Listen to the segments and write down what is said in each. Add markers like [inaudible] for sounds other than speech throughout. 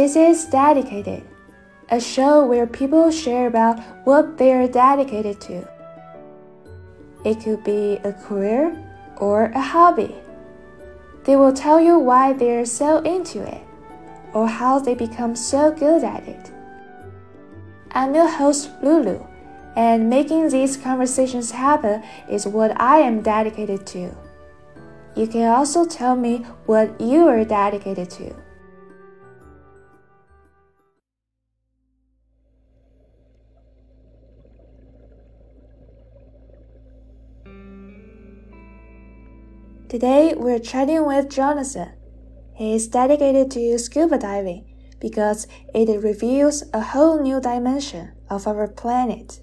This is Dedicated, a show where people share about what they are dedicated to. It could be a career or a hobby. They will tell you why they're so into it or how they become so good at it. I'm your host, Lulu, and making these conversations happen is what I am dedicated to. You can also tell me what you are dedicated to. Today we're chatting with Jonathan. He is dedicated to scuba diving because it reveals a whole new dimension of our planet.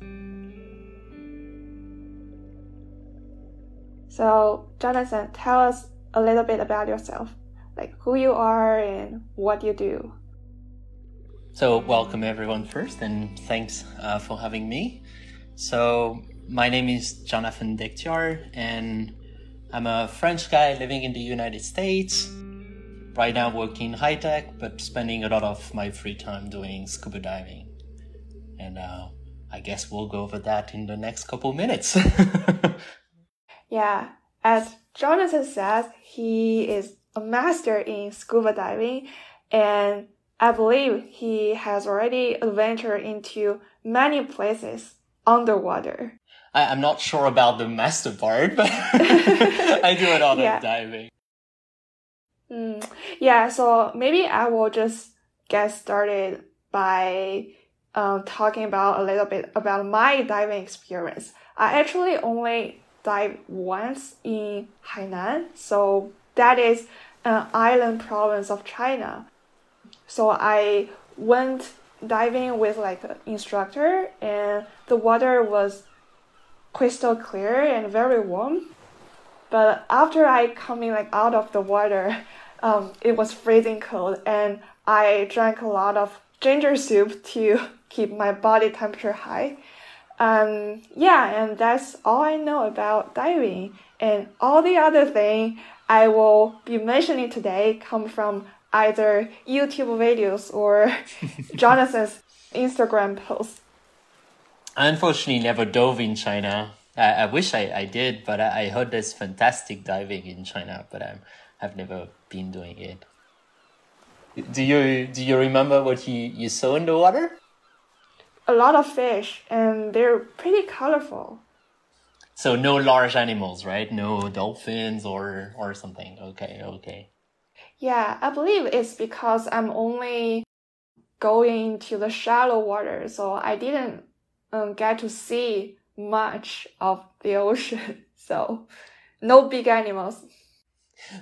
So, Jonathan, tell us a little bit about yourself, like who you are and what you do. So, welcome everyone first, and thanks uh, for having me. So, my name is Jonathan Dekhtiar, and I'm a French guy living in the United States. Right now, working in high tech, but spending a lot of my free time doing scuba diving. And uh, I guess we'll go over that in the next couple minutes. [laughs] yeah, as Jonathan says, he is a master in scuba diving, and I believe he has already adventured into many places underwater. I, am not sure about the master part, but [laughs] I do a lot yeah. of diving. Mm, yeah, so maybe I will just get started by um, talking about a little bit about my diving experience. I actually only dived once in Hainan, so that is an island province of China. So I went diving with like an instructor, and the water was crystal clear and very warm. But after I coming like out of the water, [laughs] um, it was freezing cold, and I drank a lot of ginger soup [laughs] to keep my body temperature high. Um, yeah, and that's all I know about diving. And all the other thing I will be mentioning today come from either YouTube videos or [laughs] Jonathan's Instagram posts. I unfortunately never dove in China. I, I wish I, I did, but I, I heard there's fantastic diving in China, but I'm, I've never been doing it. Do you do you remember what you, you saw in the water? A lot of fish, and they're pretty colorful. So no large animals, right? No dolphins or or something. Okay, okay. Yeah, I believe it's because I'm only going to the shallow water, so I didn't um, get to see much of the ocean. [laughs] So no big animals.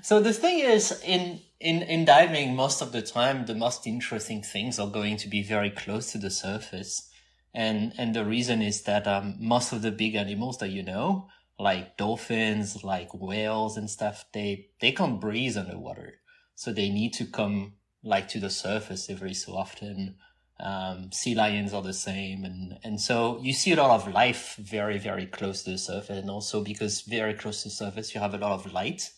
So the thing is, in in in diving, most of the time, the most interesting things are going to be very close to the surface, and and the reason is that um, most of the big animals that you know, like dolphins, like whales and stuff, they they can't breathe underwater, so they need to come like to the surface every so often um, sea lions are the same. And, and so you see a lot of life very, very close to the surface. And also because very close to the surface, you have a lot of light.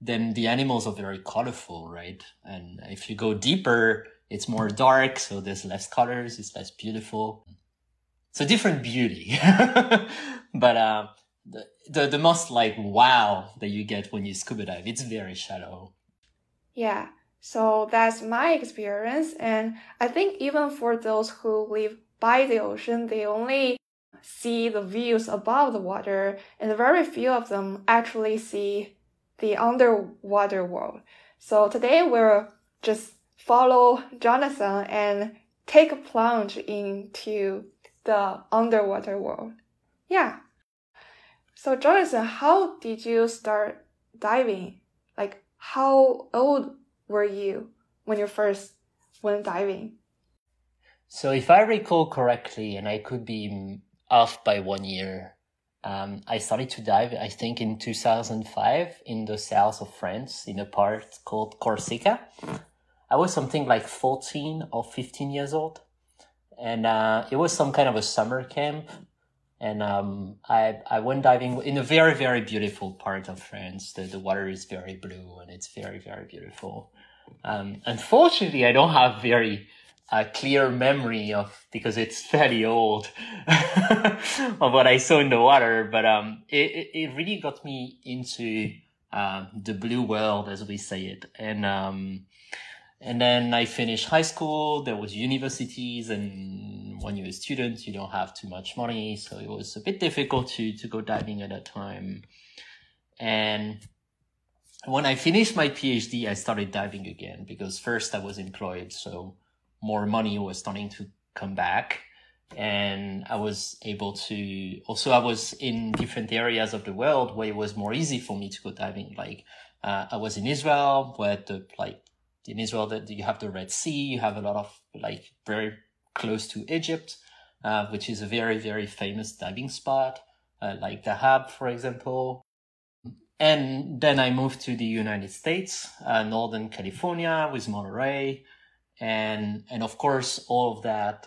Then the animals are very colorful, right? And if you go deeper, it's more dark. So there's less colors. It's less beautiful. It's a different beauty. [laughs] but, uh, the, the, the most like wow that you get when you scuba dive, it's very shallow. Yeah. So that's my experience. And I think even for those who live by the ocean, they only see the views above the water, and very few of them actually see the underwater world. So today we'll just follow Jonathan and take a plunge into the underwater world. Yeah. So Jonathan, how did you start diving? Like how old were you when you first went diving? So, if I recall correctly, and I could be off by one year, um, I started to dive, I think, in 2005 in the south of France, in a part called Corsica. I was something like 14 or 15 years old. And uh, it was some kind of a summer camp and um, I I went diving in a very very beautiful part of France. The the water is very blue and it's very very beautiful. Um, unfortunately, I don't have very uh, clear memory of because it's [laughs] fairly old [laughs] of what I saw in the water. But um, it it really got me into uh, the blue world, as we say it, and um, and then I finished high school. There was universities, and when you're a student, you don't have too much money, so it was a bit difficult to to go diving at that time. And when I finished my PhD, I started diving again because first I was employed, so more money was starting to come back. And I was able to also, I was in different areas of the world where it was more easy for me to go diving. Like, uh, I was in Israel where the, like, in Israel that you have the Red Sea, you have a lot of, like, very close to Egypt, uh, which is a very, very famous diving spot, uh, like Dahab, for example. And then I moved to the United States, uh, Northern California with Monterey. And, and of course, all of that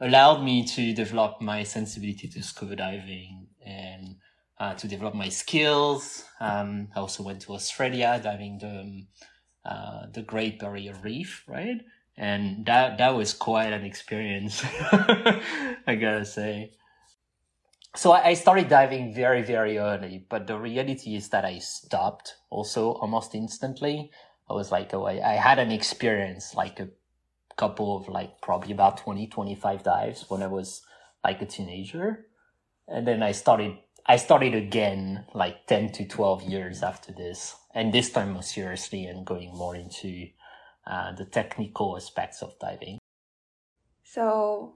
allowed me to develop my sensibility to scuba diving and uh, to develop my skills. Um, I also went to Australia diving the, uh, the Great Barrier Reef, right? And that, that was quite an experience, [laughs] I gotta say so I started diving very, very early, but the reality is that I stopped also almost instantly. I was like, oh, I, I had an experience, like a couple of like probably about 20, 25 dives when I was like a teenager. And then I started, I started again like 10 to 12 years after this. And this time more seriously and going more into uh, the technical aspects of diving. So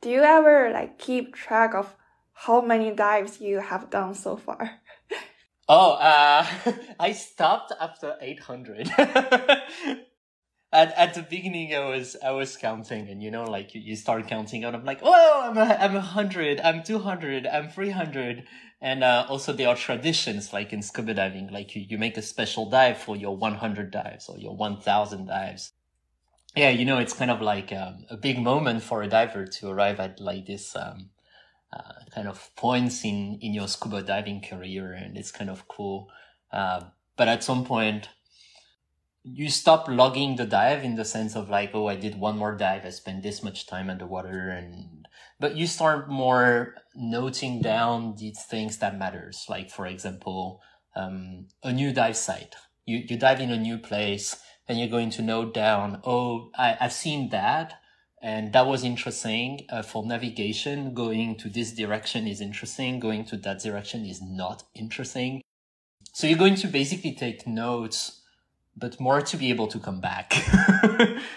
do you ever like keep track of how many dives you have done so far? [laughs] Oh, uh, [laughs] I stopped after 800. [laughs] at, at the beginning, I was, I was counting and you know, like you, you start counting and I'm like, oh, I'm a, I'm a hundred, I'm 200, I'm 300. And, uh, also there are traditions like in scuba diving, like you, you make a special dive for your 100 dives or your 1000 dives. Yeah, you know, it's kind of like um, a big moment for a diver to arrive at like this, um, uh, kind of points in in your scuba diving career, and it's kind of cool. Uh, but at some point, you stop logging the dive in the sense of like, oh, I did one more dive, I spent this much time underwater, and but you start more noting down these things that matters. Like for example, um, a new dive site. You you dive in a new place, and you're going to note down, oh, I, I've seen that and that was interesting uh, for navigation. Going to this direction is interesting. Going to that direction is not interesting. So you're going to basically take notes, but more to be able to come back.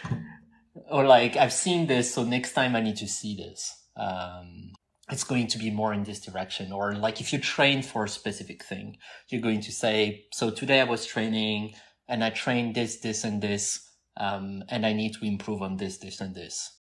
[laughs] or like, I've seen this, so next time I need to see this. Um, it's going to be more in this direction. Or like if you train for a specific thing, you're going to say, so today I was training and I trained this, this, and this. Um, and I need to improve on this, this, and this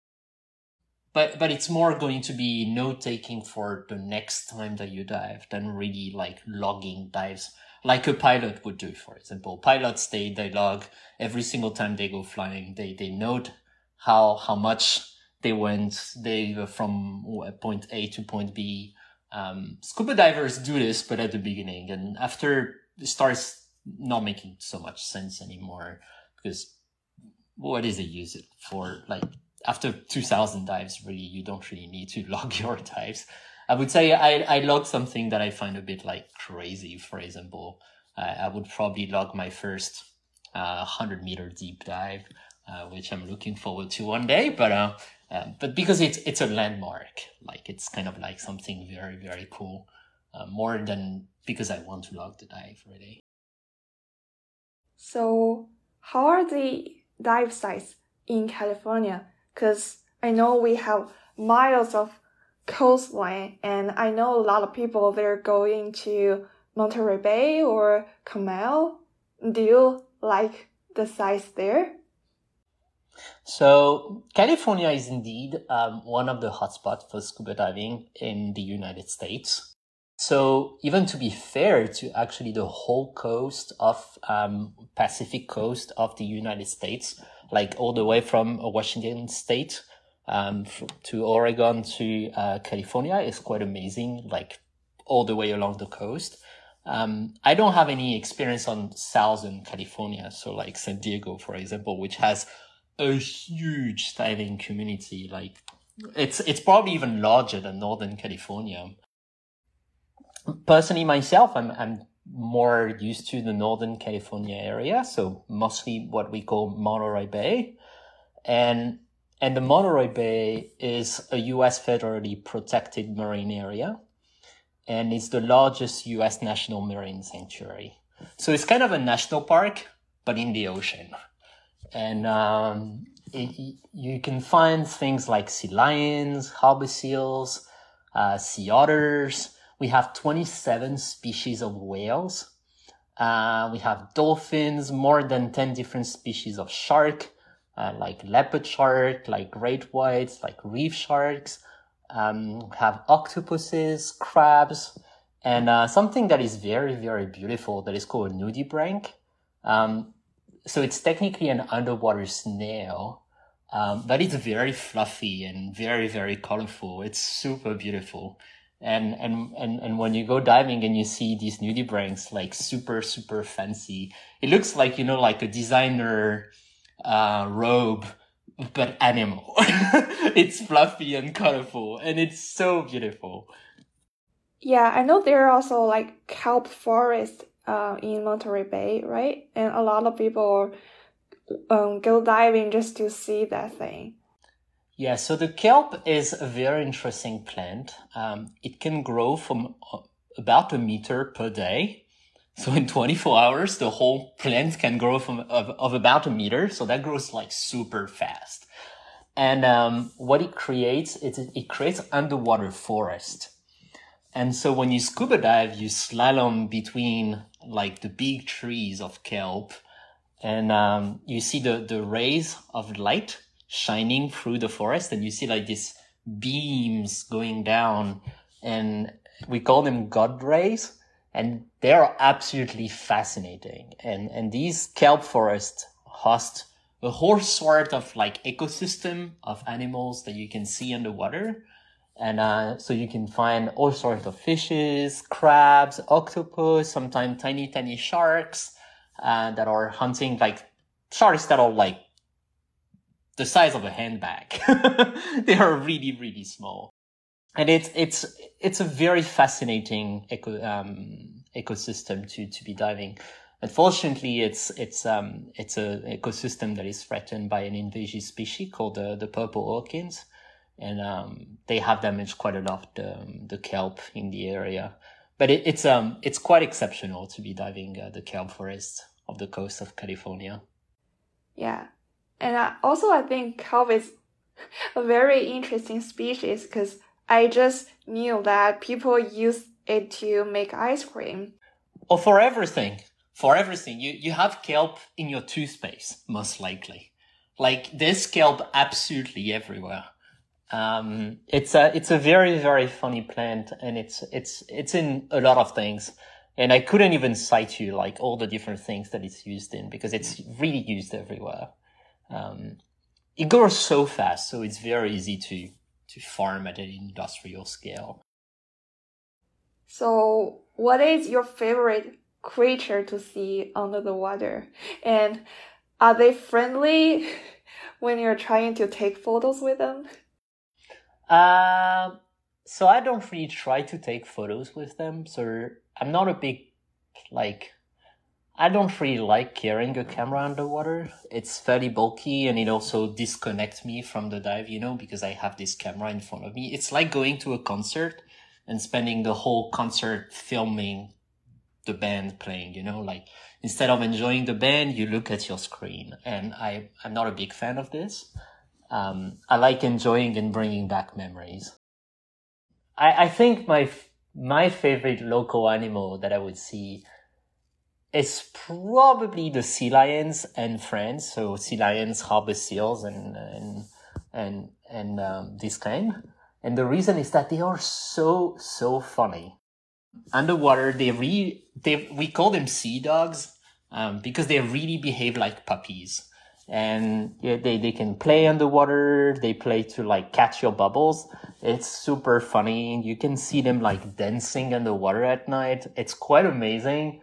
but but it's more going to be note taking for the next time that you dive than really like logging dives like a pilot would do for example. Pilots they they log every single time they go flying. They they note how how much they went. They were from point a to point b. Um, scuba divers do this but at the beginning. And after it starts not making so much sense anymore because what is it use it for? Like after 2000 dives, really, you don't really need to [laughs] log your dives. I would say I, I log something that I find a bit like crazy. For example, uh, I would probably log my first uh, 100 meter deep dive, uh, which I'm looking forward to one day. But uh, uh, but because it's it's a landmark, like it's kind of like something very very cool, uh, more than because I want to log the dive really. So how are the dive sites in California? because I know we have miles of coastline, and I know a lot of people they're going to Monterey Bay or Carmel. Do you like the size there? So California is indeed um, one of the hotspots for scuba diving in the United States. So even to be fair to actually the whole coast of um, Pacific coast of the United States, like all the way from Washington State um, to Oregon to uh, California is quite amazing, like all the way along the coast. Um, I don't have any experience on Southern California, so like San Diego, for example, which has a huge diving community. Like it's it's probably even larger than Northern California. Personally, myself, I'm I'm more used to the Northern California area, so mostly what we call Monterey Bay, and and the Monterey Bay is a U.S. federally protected marine area, and it's the largest U.S. national marine sanctuary. So it's kind of a national park, but in the ocean, and um, it, you can find things like sea lions, harbor seals, uh, sea otters. We have 27 species of whales. Uh, we have dolphins, more than 10 different species of shark, uh, like leopard shark, like great whites, like reef sharks. Um, have octopuses, crabs, and uh, something that is very, very beautiful that is called a nudibranch. Um, so it's technically an underwater snail, um, but it's very fluffy and very, very colorful. It's super beautiful. And, and, and, and when you go diving and you see these nudibranchs, like super, super fancy, it looks like, you know, like a designer, uh, robe, but animal. [laughs] it's fluffy and colorful and it's so beautiful. Yeah, I know there are also like kelp forests uh, in Monterey Bay, right? And a lot of people um, go diving just to see that thing. Yeah, so the kelp is a very interesting plant. Um, it can grow from uh, about a meter per day. So in 24 hours, the whole plant can grow from of, of about a meter. So that grows like super fast. And um, what it creates, it, it creates underwater forest. And so when you scuba dive, you slalom between like the big trees of kelp and um, you see the, the rays of light shining through the forest and you see like these beams going down and we call them god rays and they are absolutely fascinating and and these kelp forests host a whole sort of like ecosystem of animals that you can see underwater and uh, so you can find all sorts of fishes, crabs, octopus, sometimes tiny, tiny sharks uh, that are hunting like sharks that are like the size of a handbag. [laughs] they are really, really small. And it's, it's, it's a very fascinating eco, um, ecosystem to, to be diving. Unfortunately, it's, it's, um, it's an ecosystem that is threatened by an invasive species called the, the purple urchins and um, they have damaged quite a lot the, the kelp in the area. But it, it's um it's quite exceptional to be diving uh, the kelp forest of the coast of California. Yeah, and I, also I think kelp is [laughs] a very interesting species because I just knew that people use it to make ice cream. Or for everything, for everything, you you have kelp in your toothpaste most likely. Like there's kelp absolutely everywhere. Um, it's a it's a very very funny plant, and it's it's it's in a lot of things. And I couldn't even cite you like all the different things that it's used in because it's really used everywhere. Um, it grows so fast, so it's very easy to to farm at an industrial scale. So, what is your favorite creature to see under the water? And are they friendly [laughs] when you're trying to take photos with them? Uh, so I don't really try to take photos with them. So I'm not a big, like, I don't really like carrying a camera underwater. It's fairly bulky and it also disconnects me from the dive, you know, because I have this camera in front of me. It's like going to a concert and spending the whole concert filming the band playing, you know, like instead of enjoying the band, you look at your screen. And I, I'm not a big fan of this um, I like enjoying and bringing back memories. I, I think my my favorite local animal that I would see is probably the sea lions and friends. So sea lions, harbor seals, and and and and um, this kind. And the reason is that they are so so funny. Underwater, they re they we call them sea dogs um, because they really behave like puppies and yeah, they, they can play underwater. They play to like catch your bubbles. It's super funny. You can see them like dancing underwater at night. It's quite amazing.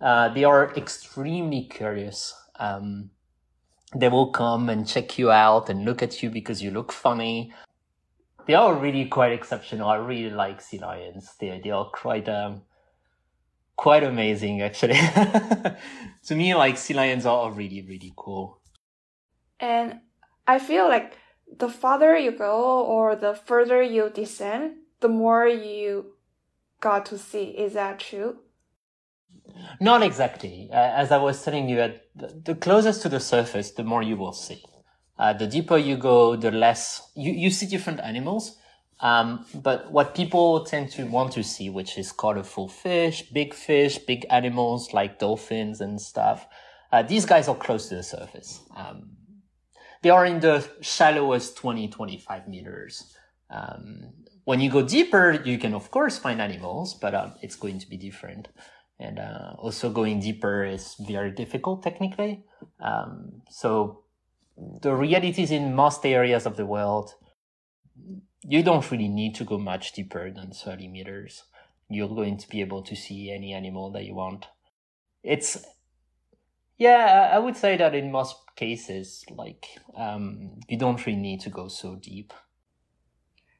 Uh, they are extremely curious. Um, they will come and check you out and look at you because you look funny. They are really quite exceptional. I really like sea lions. They, they are quite, um, quite amazing actually. [laughs] to me, like sea lions are really, really cool. And I feel like the farther you go or the further you descend, the more you got to see. Is that true? Not exactly. Uh, as I was telling you, at the, the closest to the surface, the more you will see. Uh, the deeper you go, the less you, you see different animals. Um, but what people tend to want to see, which is colorful fish, big fish, big animals like dolphins and stuff, uh, these guys are close to the surface. Um, they are in the shallowest 20, 25 meters. Um, when you go deeper, you can of course find animals, but uh, it's going to be different. And uh, also going deeper is very difficult technically. Um, so the realities in most areas of the world, you don't really need to go much deeper than 30 meters. You're going to be able to see any animal that you want. It's, yeah, I would say that in most cases, like, um, you don't really need to go so deep.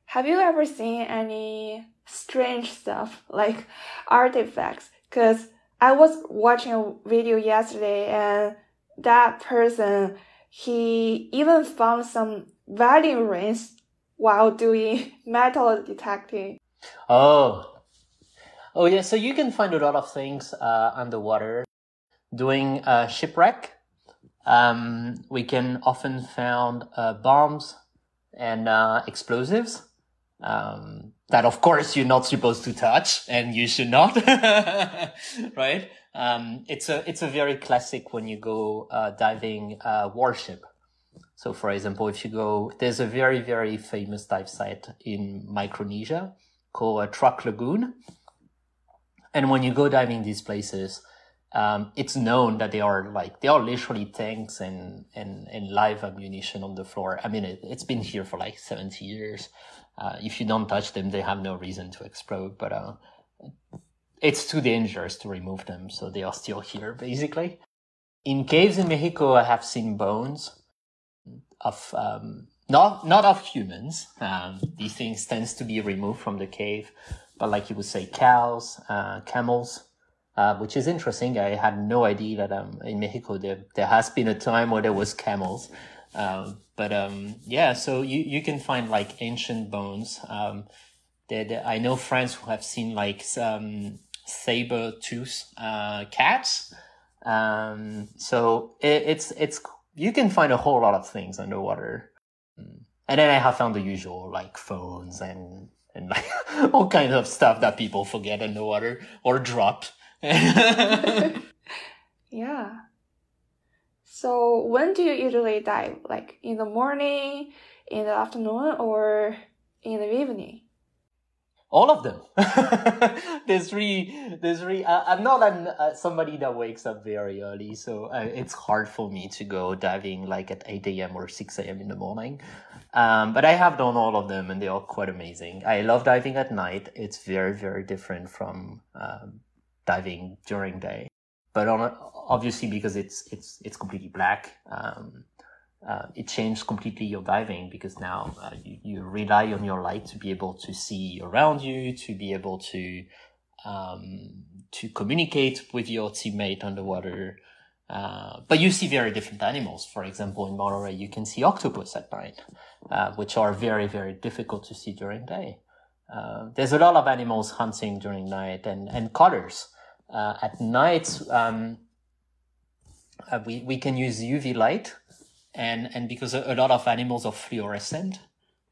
Have you ever seen any strange stuff, like artifacts? Because I was watching a video yesterday and that person, he even found some Valium rings while doing [laughs] metal detecting. Oh. Oh yeah, so you can find a lot of things uh, underwater. Doing a shipwreck, um, we can often find uh, bombs and uh, explosives um, that, of course, you're not supposed to touch, and you should not, [laughs] right? Um, it's a it's a very classic when you go uh, diving uh, warship. So, for example, if you go, there's a very very famous dive site in Micronesia called a Truk Lagoon, and when you go diving these places, um, it's known that they are like they are literally tanks and and and live ammunition on the floor. I mean, it, has been here for like seventy years. Uh, if you don't touch them, they have no reason to explode. But uh, it's too dangerous to remove them, so they are still here basically. In caves in Mexico, I have seen bones of um, not not of humans. Um, these things tends to be removed from the cave, but like you would say, cows, uh, camels uh, which is interesting. I had no idea that um, in Mexico there there has been a time where there was camels. Um, but um, yeah, so you, you can find like ancient bones. Um, that I know friends who have seen like some saber tooth uh, cats. Um, so it, it's it's you can find a whole lot of things underwater. Mm. And then I have found the usual like phones and and like [laughs] all kinds of stuff that people forget underwater or drop. [laughs] [laughs] yeah. So when do you usually dive? Like in the morning, in the afternoon, or in the evening? All of them. [laughs] there's really, there's really. Uh, I'm not an, uh, somebody that wakes up very early, so uh, it's hard for me to go diving like at 8 a.m. or 6 a.m. in the morning. Um, but I have done all of them, and they are quite amazing. I love diving at night. It's very, very different from um, diving during day. But on obviously because it's it's it's completely black, um, uh, it changed completely your diving because now uh, you, you rely on your light to be able to see around you, to be able to um, to communicate with your teammate underwater. Uh, but you see very different animals. For example, in Monterey, you can see octopus at night, uh, which are very, very difficult to see during day. Uh, there's a lot of animals hunting during night and, and cutters uh, at night, um, uh, we, we can use UV light and, and because a, a lot of animals are fluorescent,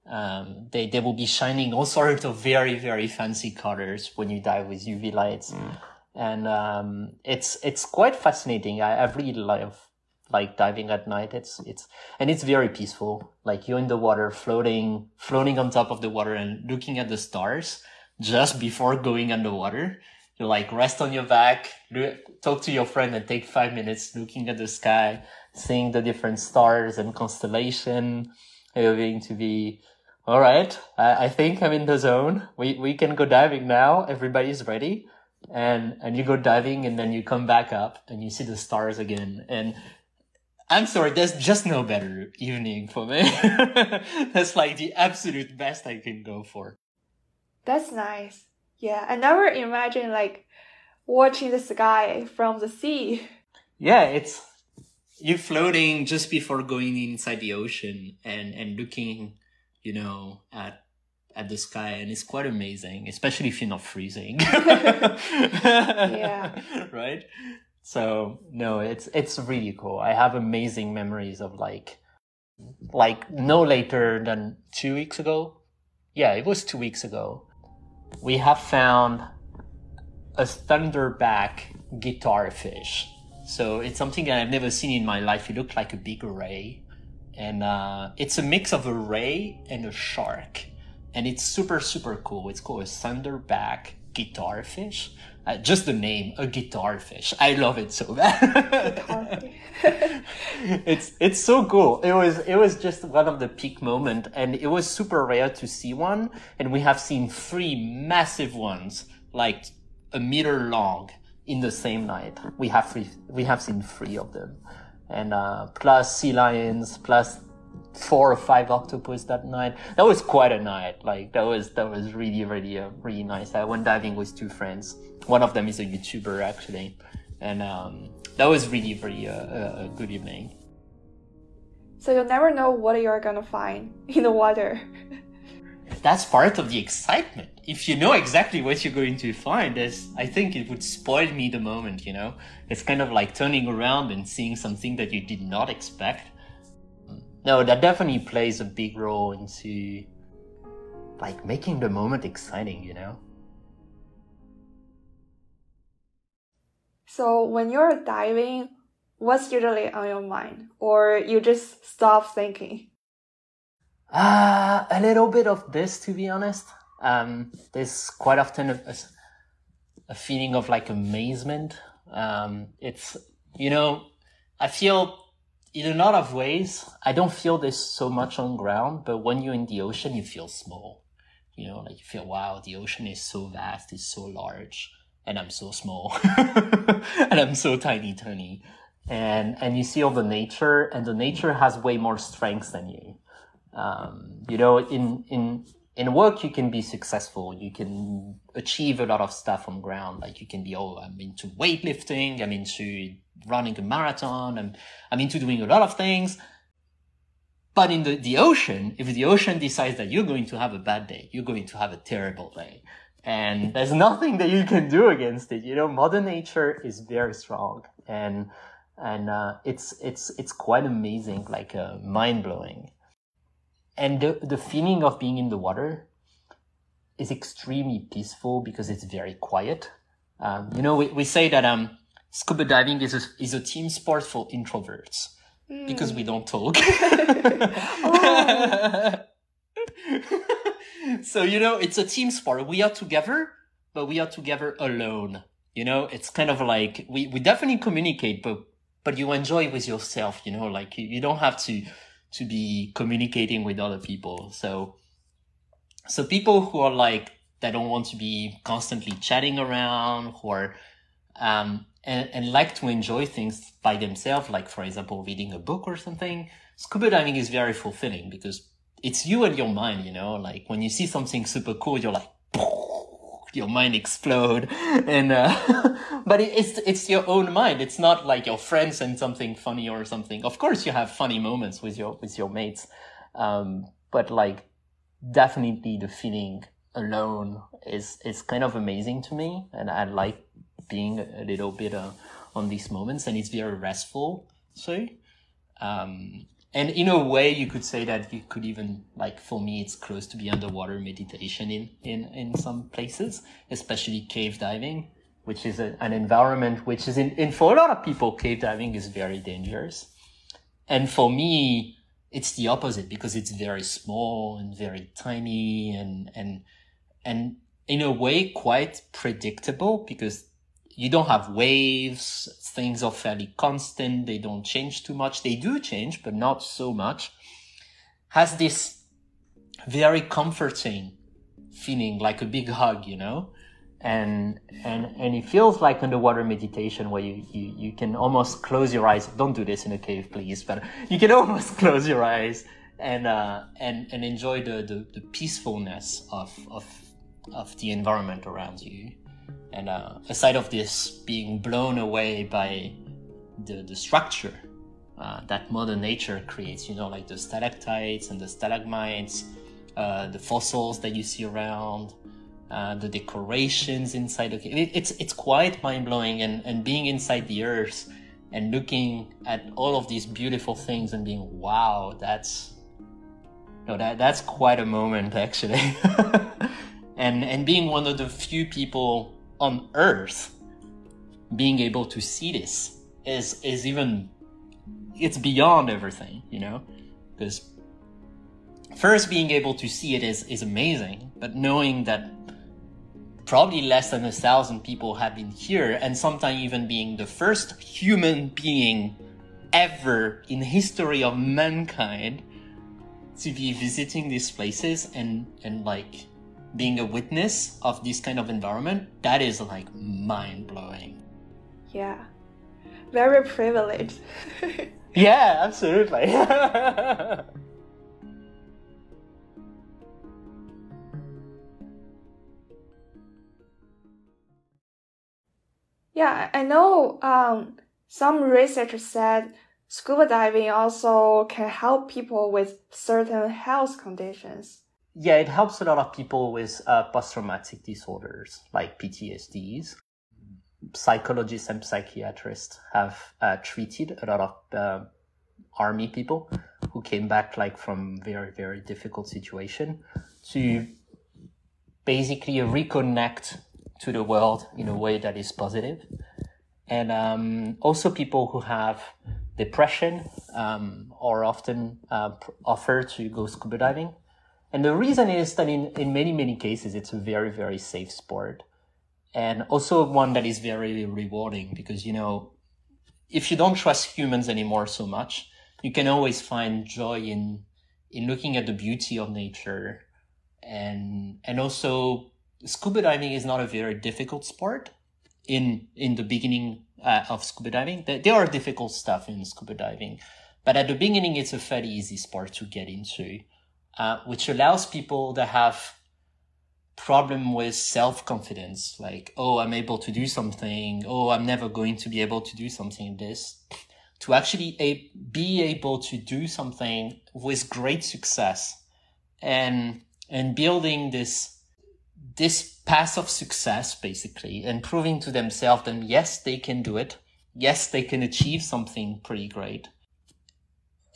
um, they, they will be shining all sorts of very, very fancy colors when you dive with UV lights. Mm. And, um, it's, it's quite fascinating. I, I really love, like diving at night. It's, it's, and it's very peaceful. Like you're in the water floating, floating on top of the water and looking at the stars just before going underwater you like rest on your back, talk to your friend and take five minutes looking at the sky. seeing the different stars and constellation. You're going to be, all right. I, I think I'm in the zone. We, we can go diving now. Everybody's ready. And, and you go diving and then you come back up and you see the stars again. And I'm sorry, there's just no better evening for me. [laughs] That's like the absolute best I can go for. That's nice. Yeah, I never imagined like watching the sky from the sea. Yeah, it's you floating just before going inside the ocean and and looking, you know, at at the sky and it's quite amazing, especially if you're not freezing. [laughs] yeah. [laughs] Right? So no, it's it's really cool. I have amazing memories of like like no later than two weeks ago. Yeah, it was two weeks ago. We have found a thornback guitar fish. So it's something that I've never seen in my life. It looked like a big ray. And uh, it's a mix of a ray and a shark. And it's super, super cool. It's called a thornback guitar fish. Uh, just the name, a guitar fish. I love it so bad. [laughs] it's it's so cool. It was it was just one of the peak moment, and it was super rare to see one. And we have seen three massive ones, like a meter long, in the same night. We have three, we have seen three of them, and uh, plus sea lions, plus four or five octopus that night. That was quite a night. Like that was that was really really uh, really nice. I went diving with two friends. One of them is a YouTuber actually, and um, that was really really uh, a good evening. So you'll never know what you're gonna find in the water. That's part of the excitement. If you know exactly what you're going to find, as I think it would spoil me the moment. You know, it's kind of like turning around and seeing something that you did not expect no, that definitely plays a big role into like making the moment exciting, you know? So when you're diving, what's usually on your mind? Or you just stop thinking? Uh, a little bit of this, to be honest. Um, there's quite often a, a feeling of like amazement. Um, it's, you know, I feel in a lot of ways, I don't feel this so much on ground, but when you're in the ocean, you feel small. You know, like you feel, wow, the ocean is so vast, it's so large, and I'm so small, [laughs] and I'm so tiny, tiny. And, and you see all the nature, and the nature has way more strength than you. Um, you know, in, in, in work, you can be successful. You can achieve a lot of stuff on ground. Like you can be, oh, I'm into weightlifting. I'm into running a marathon. I'm, I'm into doing a lot of things. But in the, the ocean, if the ocean decides that you're going to have a bad day, you're going to have a terrible day. And there's nothing that you can do against it. You know, mother nature is very strong and, and, uh, it's, it's, it's quite amazing, like, uh, mind blowing. And the, the feeling of being in the water is extremely peaceful because it's very quiet. Um, you know, we, we say that, um, scuba diving is a, is a team sport for introverts mm. because we don't talk. [laughs] oh. [laughs] so, you know, it's a team sport. We are together, but we are together alone. You know, it's kind of like we, we definitely communicate, but, but you enjoy with yourself, you know, like you, you don't have to, to be communicating with other people. So, so people who are like, that don't want to be constantly chatting around or, um, and, and like to enjoy things by themselves, like for example, reading a book or something, scuba diving is very fulfilling because it's you and your mind, you know, like when you see something super cool, you're like, [laughs] your mind explode. And uh, [laughs] but it's it's your own mind. It's not like your friends and something funny or something. Of course you have funny moments with your with your mates. Um, but like definitely the feeling alone is is kind of amazing to me. And i like being a little bit uh, on these moments and it's very restful so um, and in a way you could say that you could even like for me it's close to be underwater meditation in in in some places especially cave diving which is a, an environment which is in, in for a lot of people cave diving is very dangerous. And for me it's the opposite because it's very small and very tiny and and and in a way quite predictable because you don't have waves. Things are fairly constant. They don't change too much. They do change, but not so much. Has this very comforting feeling, like a big hug, you know? And, and, and it feels like underwater meditation where you, you, you can almost close your eyes. Don't do this in a cave, please, but you can [laughs] almost close your eyes and, uh, and, and enjoy the, the, the peacefulness of, of, of the environment around you. And uh, aside of this being blown away by the, the structure uh, that Mother Nature creates, you know, like the stalactites and the stalagmites, uh, the fossils that you see around, uh, the decorations inside cave. It, it's it's quite mind blowing, and and being inside the earth and looking at all of these beautiful things and being wow, that's no that that's quite a moment actually, [laughs] and and being one of the few people on Earth, being able to see this is is even it's beyond everything, you know, because first being able to see it is is amazing, but knowing that probably less than a thousand people have been here, and sometimes even being the first human being ever in history of mankind to be visiting these places and and like being a witness of this kind of environment, that is like mind blowing. Yeah. Very privileged. [laughs] yeah, absolutely. [laughs] yeah, I know um, some researchers said scuba diving also can help people with certain health conditions yeah, it helps a lot of people with uh, post-traumatic disorders like PTSDs. Psychologists and psychiatrists have uh, treated a lot of uh, army people who came back like from very very difficult situation to basically reconnect to the world in a way that is positive and um, also people who have depression um, are often uh, offer to go scuba diving and the reason is that in, in many, many cases, it's a very, very safe sport. And also one that is very rewarding because, you know, if you don't trust humans anymore so much, you can always find joy in, in looking at the beauty of nature. And, and also scuba diving is not a very difficult sport in, in the beginning uh, of scuba diving. There are difficult stuff in scuba diving, but at the beginning, it's a fairly easy sport to get into uh, which allows people to have problem with self-confidence like oh i'm able to do something. Oh i'm never going to be able to do something like this. To actually a- be able to do something with great success and and building this this path of success basically and proving to themselves that yes they can do it. Yes they can achieve something pretty great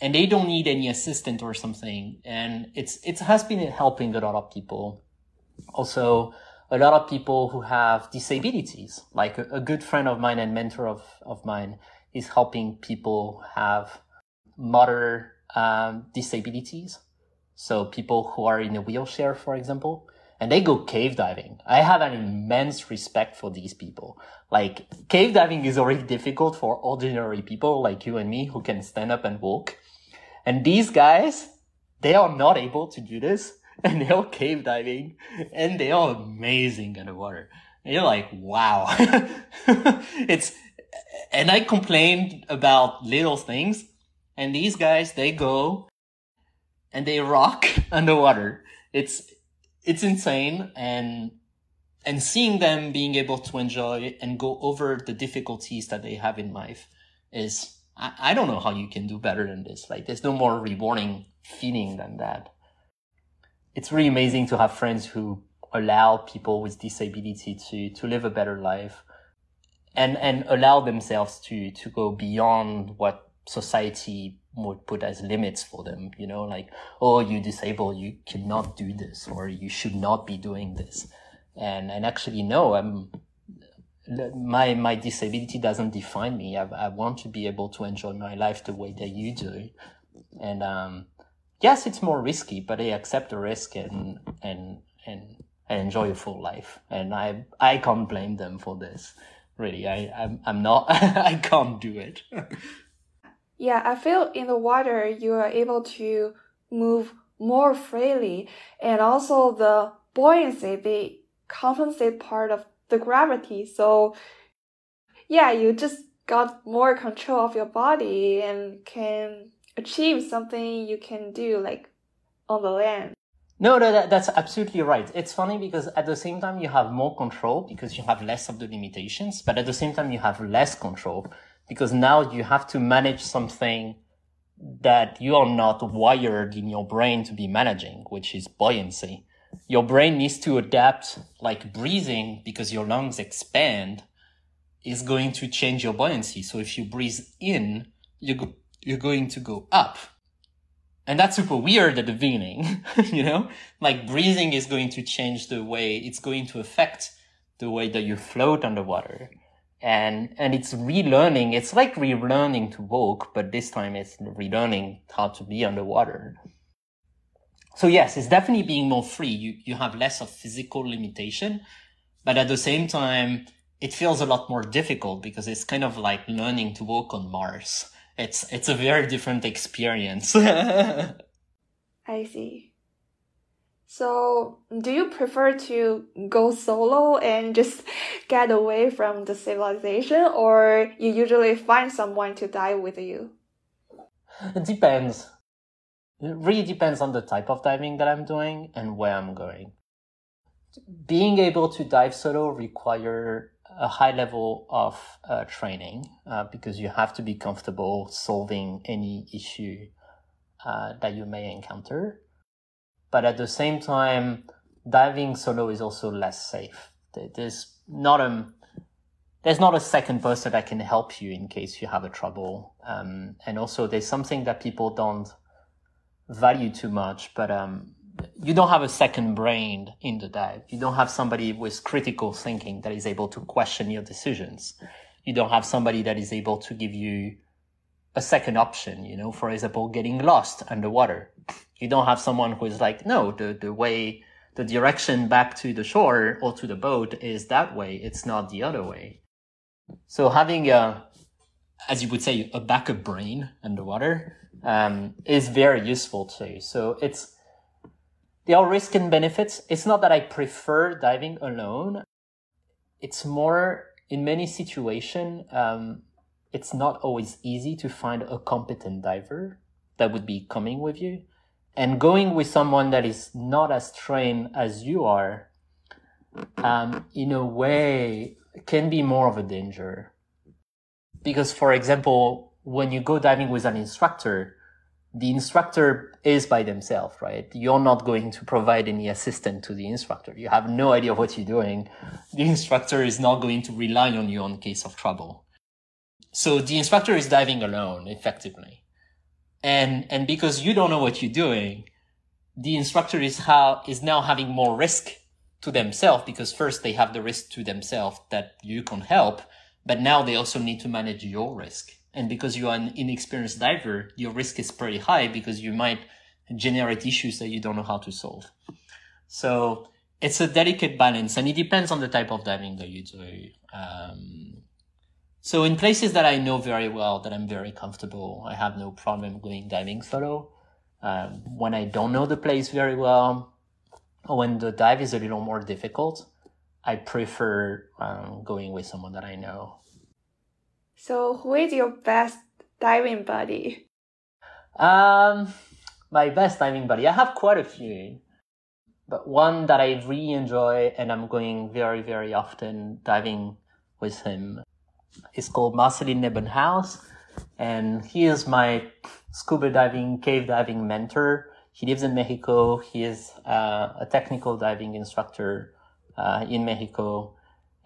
and they don't need any assistant or something. And it's, it has been helping a lot of people. Also, a lot of people who have disabilities, like a, a good friend of mine and mentor of, of mine is helping people have motor um, disabilities. So people who are in a wheelchair, for example, and they go cave diving. I have an immense respect for these people. Like cave diving is already difficult for ordinary people like you and me who can stand up and walk. And these guys, they are not able to do this [laughs] and they're cave diving and they are amazing underwater. And you're like, wow. [laughs] it's, and I complained about little things and these guys, they go and they rock [laughs] underwater. It's, it's insane. And, and seeing them being able to enjoy and go over the difficulties that they have in life is I, I don't know how you can do better than this. Like, there's no more rewarding feeling than that. It's really amazing to have friends who allow people with disability to, to live a better life and, and allow themselves to, to go beyond what society would put as limits for them, you know, like, oh, you're disabled, you cannot do this, or you should not be doing this. And, and actually, no, I'm, my my disability doesn't define me. I, I want to be able to enjoy my life the way that you do, and um, yes, it's more risky, but I accept the risk and and and and enjoy a full life. And I I can't blame them for this. Really, I, I'm, I'm not, [laughs] I can't do it. [laughs] yeah, I feel in the water, you are able to move more freely and also the buoyancy, they compensate part of the gravity. So yeah, you just got more control of your body and can achieve something you can do like on the land. No, that, that's absolutely right. It's funny because at the same time you have more control because you have less of the limitations, but at the same time you have less control because now you have to manage something that you are not wired in your brain to be managing, which is buoyancy. Your brain needs to adapt like breathing because your lungs expand is going to change your buoyancy. So if you breathe in, you go, you're going to go up and that's super weird at the beginning, [laughs] you know, like breathing is going to change the way it's going to affect the way that you float underwater. And, and it's relearning. It's like relearning to walk, but this time it's relearning how to be underwater. So yes, it's definitely being more free. You, you have less of physical limitation, but at the same time, it feels a lot more difficult because it's kind of like learning to walk on Mars it's it's a very different experience. [laughs] I see. So, do you prefer to go solo and just [laughs] get away from the civilization, or you usually find someone to dive with you? It depends. It really depends on the type of diving that I'm doing and where I'm going. Being able to dive solo require a high level of uh, training uh, because you have to be comfortable solving any issue uh, that you may encounter. But at the same time, diving solo is also less safe. There's not a there's not a second person that can help you in case you have a trouble. Um, and also, there's something that people don't value too much, but um, you don't have a second brain in the dive. You don't have somebody with critical thinking that is able to question your decisions. You don't have somebody that is able to give you a second option, you know, for example, getting lost underwater. You don't have someone who is like, no, the, the way, the direction back to the shore or to the boat is that way. It's not the other way. So having a, as you would say, a backup brain underwater, um, is very useful too. So it's, there are risks and benefits. It's not that I prefer diving alone. It's more in many situations, um, it's not always easy to find a competent diver that would be coming with you. And going with someone that is not as trained as you are, um, in a way, can be more of a danger. Because, for example, when you go diving with an instructor, the instructor is by themselves, right? You're not going to provide any assistance to the instructor. You have no idea what you're doing. The instructor is not going to rely on you in case of trouble. So the instructor is diving alone, effectively. And, and because you don't know what you're doing, the instructor is how, is now having more risk to themselves because first they have the risk to themselves that you can help, but now they also need to manage your risk. And because you are an inexperienced diver, your risk is pretty high because you might generate issues that you don't know how to solve. So it's a delicate balance and it depends on the type of diving that you do. Um, so in places that I know very well, that I'm very comfortable, I have no problem going diving solo. Um, when I don't know the place very well, or when the dive is a little more difficult, I prefer um, going with someone that I know. So, who is your best diving buddy? Um, my best diving buddy. I have quite a few, but one that I really enjoy and I'm going very, very often diving with him is called Marcelin Nebenhaus, and he is my scuba diving, cave diving mentor. He lives in Mexico. He is uh, a technical diving instructor uh, in Mexico,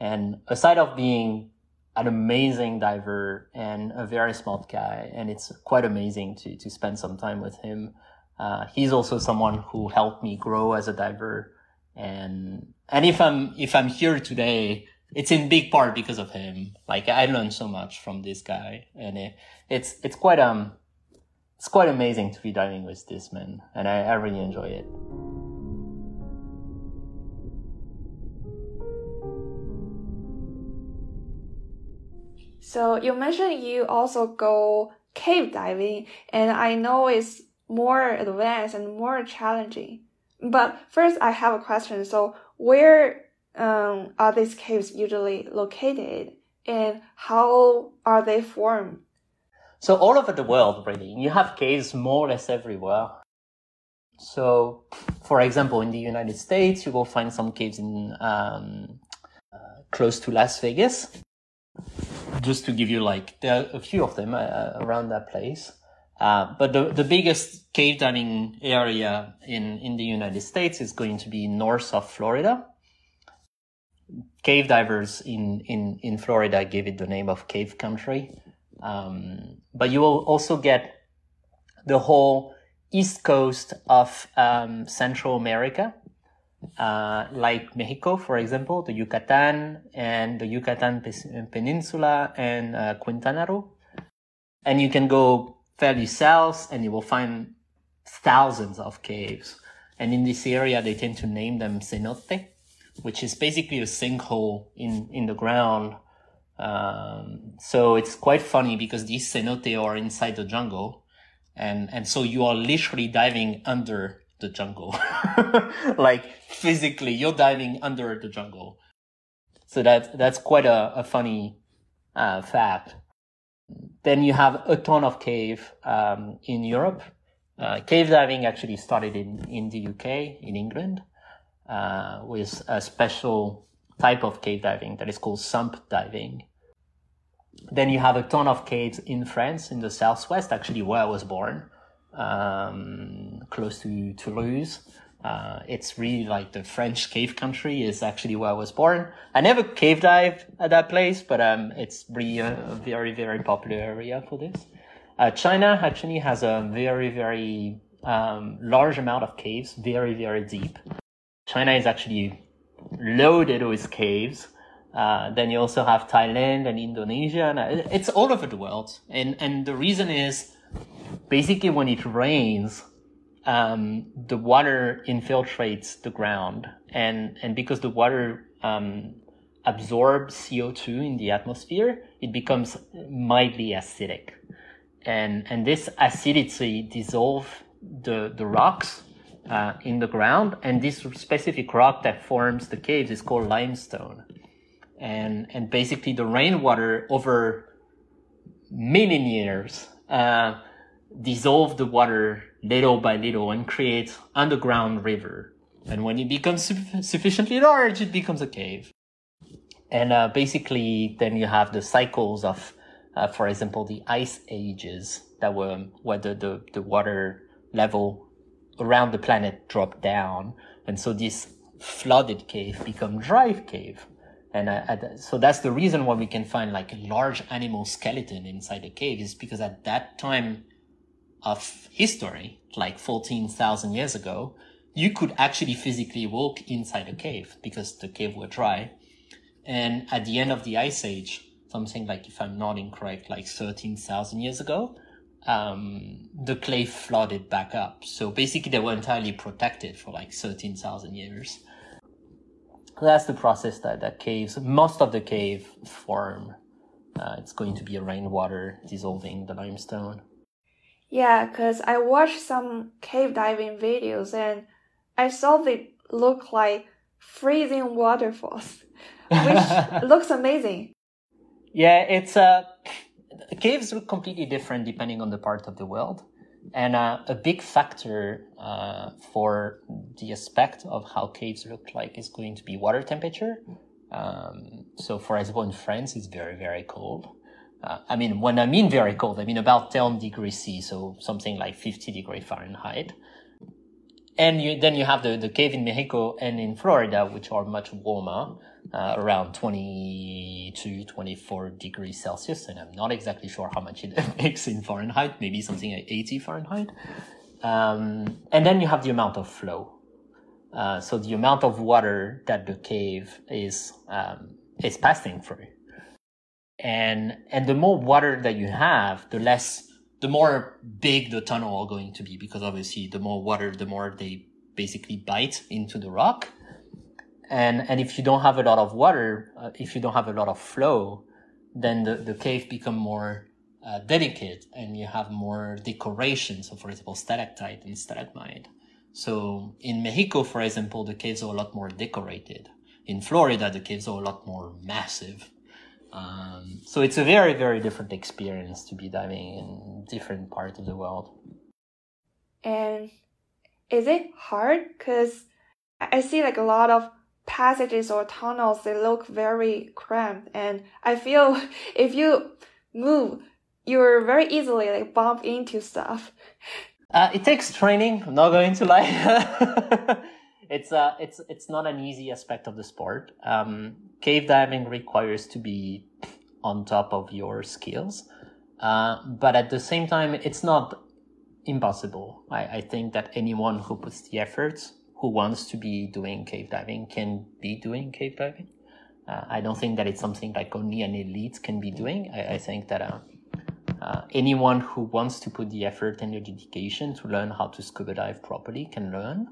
and aside of being an amazing diver and a very smart guy. And it's quite amazing to, to spend some time with him. Uh, he's also someone who helped me grow as a diver. And, and if I'm, if I'm here today, it's in big part because of him. Like I learned so much from this guy and it, it's, it's quite, um, it's quite amazing to be diving with this man. And I, I really enjoy it. So you mentioned you also go cave diving, and I know it's more advanced and more challenging. But first, I have a question. So where um, are these caves usually located, and how are they formed? So all over the world, really, you have caves more or less everywhere. So, for example, in the United States, you will find some caves in um, uh, close to Las Vegas. Just to give you like, there are a few of them uh, around that place. Uh, but the, the biggest cave diving area in, in the United States is going to be north of Florida. Cave divers in, in, in Florida gave it the name of cave country. Um, but you will also get the whole east coast of um, Central America, uh, like Mexico, for example, the Yucatan and the Yucatan Peninsula and uh, Quintana Roo. And you can go fairly south and you will find thousands of caves. And in this area, they tend to name them cenote, which is basically a sinkhole in, in the ground. Um, so it's quite funny because these cenote are inside the jungle and and so you are literally diving under the jungle. [laughs] Like physically you're diving under the jungle. So that that's quite a, a funny uh, fact. Then you have a ton of cave um, in europe. Uh, cave diving actually started in, in the uk in england uh, with a special type of cave diving that is called sump diving. Then you have a ton of caves in France, in the southwest, actually where I was born, um, close to Toulouse. Uh, it's really like the French cave country is actually where I was born. I never cave dived at that place, but um, it's really a, a, very, very popular area for this. Uh, China actually has a very, very um, large amount of caves, very, very deep. China is actually loaded with caves. Uh, then you also have Thailand and Indonesia, and uh, it's all over the world. And and the reason is basically when it rains, um, the water infiltrates the ground, and and because the water um, absorbs CO two in the atmosphere, it becomes mildly acidic, and and this acidity dissolves the the rocks uh, in the ground, and this specific rock that forms the caves is called limestone. And and basically the rainwater over million years uh, dissolve the water little by little and create underground river. And when it becomes su- sufficiently large, it becomes a cave. And uh, basically, then you have the cycles of, uh, for example, the ice ages that were where the, the, the water level around the planet dropped down. And so this flooded cave become dry cave. And uh, so that's the reason why we can find like a large animal skeleton inside a cave is because at that time of history, like 14,000 years ago, you could actually physically walk inside a cave because the cave were dry. And at the end of the ice age, something like, if I'm not incorrect, like 13,000 years ago, um, the clay flooded back up. So basically they were entirely protected for like 13,000 years that's the process that, that caves, most of the cave form. Uh, it's going to be a rainwater dissolving the limestone. Yeah, because I watched some cave diving videos and I saw they look like freezing waterfalls, [laughs] which [laughs] looks amazing. Yeah, it's uh, caves look completely different depending on the part of the world. And uh, a big factor uh, for the aspect of how caves look like is going to be water temperature. Um, so, for example, in France, it's very, very cold. Uh, I mean, when I mean very cold, I mean about 10 degrees C, so something like 50 degrees Fahrenheit. And you, then you have the, the cave in Mexico and in Florida, which are much warmer uh, around 22, 24 degrees Celsius. And I'm not exactly sure how much it [laughs] makes in Fahrenheit, maybe something like 80 Fahrenheit. Um, and then you have the amount of flow. Uh, so the amount of water that the cave is, um, is passing through. And, and the more water that you have, the less, the more big the tunnel are going to be, because obviously the more water, the more they basically bite into the rock and and if you don't have a lot of water, uh, if you don't have a lot of flow, then the, the cave become more uh, delicate and you have more decorations. So for example, stalactite and stalagmite. So in Mexico, for example, the caves are a lot more decorated. In Florida, the caves are a lot more massive. Um, so it's a very, very different experience to be diving in different parts of the world. And is it hard? Because I see like a lot of passages or tunnels, they look very cramped. And I feel [laughs] if you move, you're very easily like bump into stuff. Uh, it takes training. I'm not going to lie. [laughs] it's uh, it's it's not an easy aspect of the sport. Um, cave diving requires to be on top of your skills, uh, but at the same time, it's not impossible. I, I think that anyone who puts the efforts, who wants to be doing cave diving, can be doing cave diving. Uh, I don't think that it's something like only an elite can be doing. I, I think that uh, uh, anyone who wants to put the effort and the dedication to learn how to scuba dive properly can learn,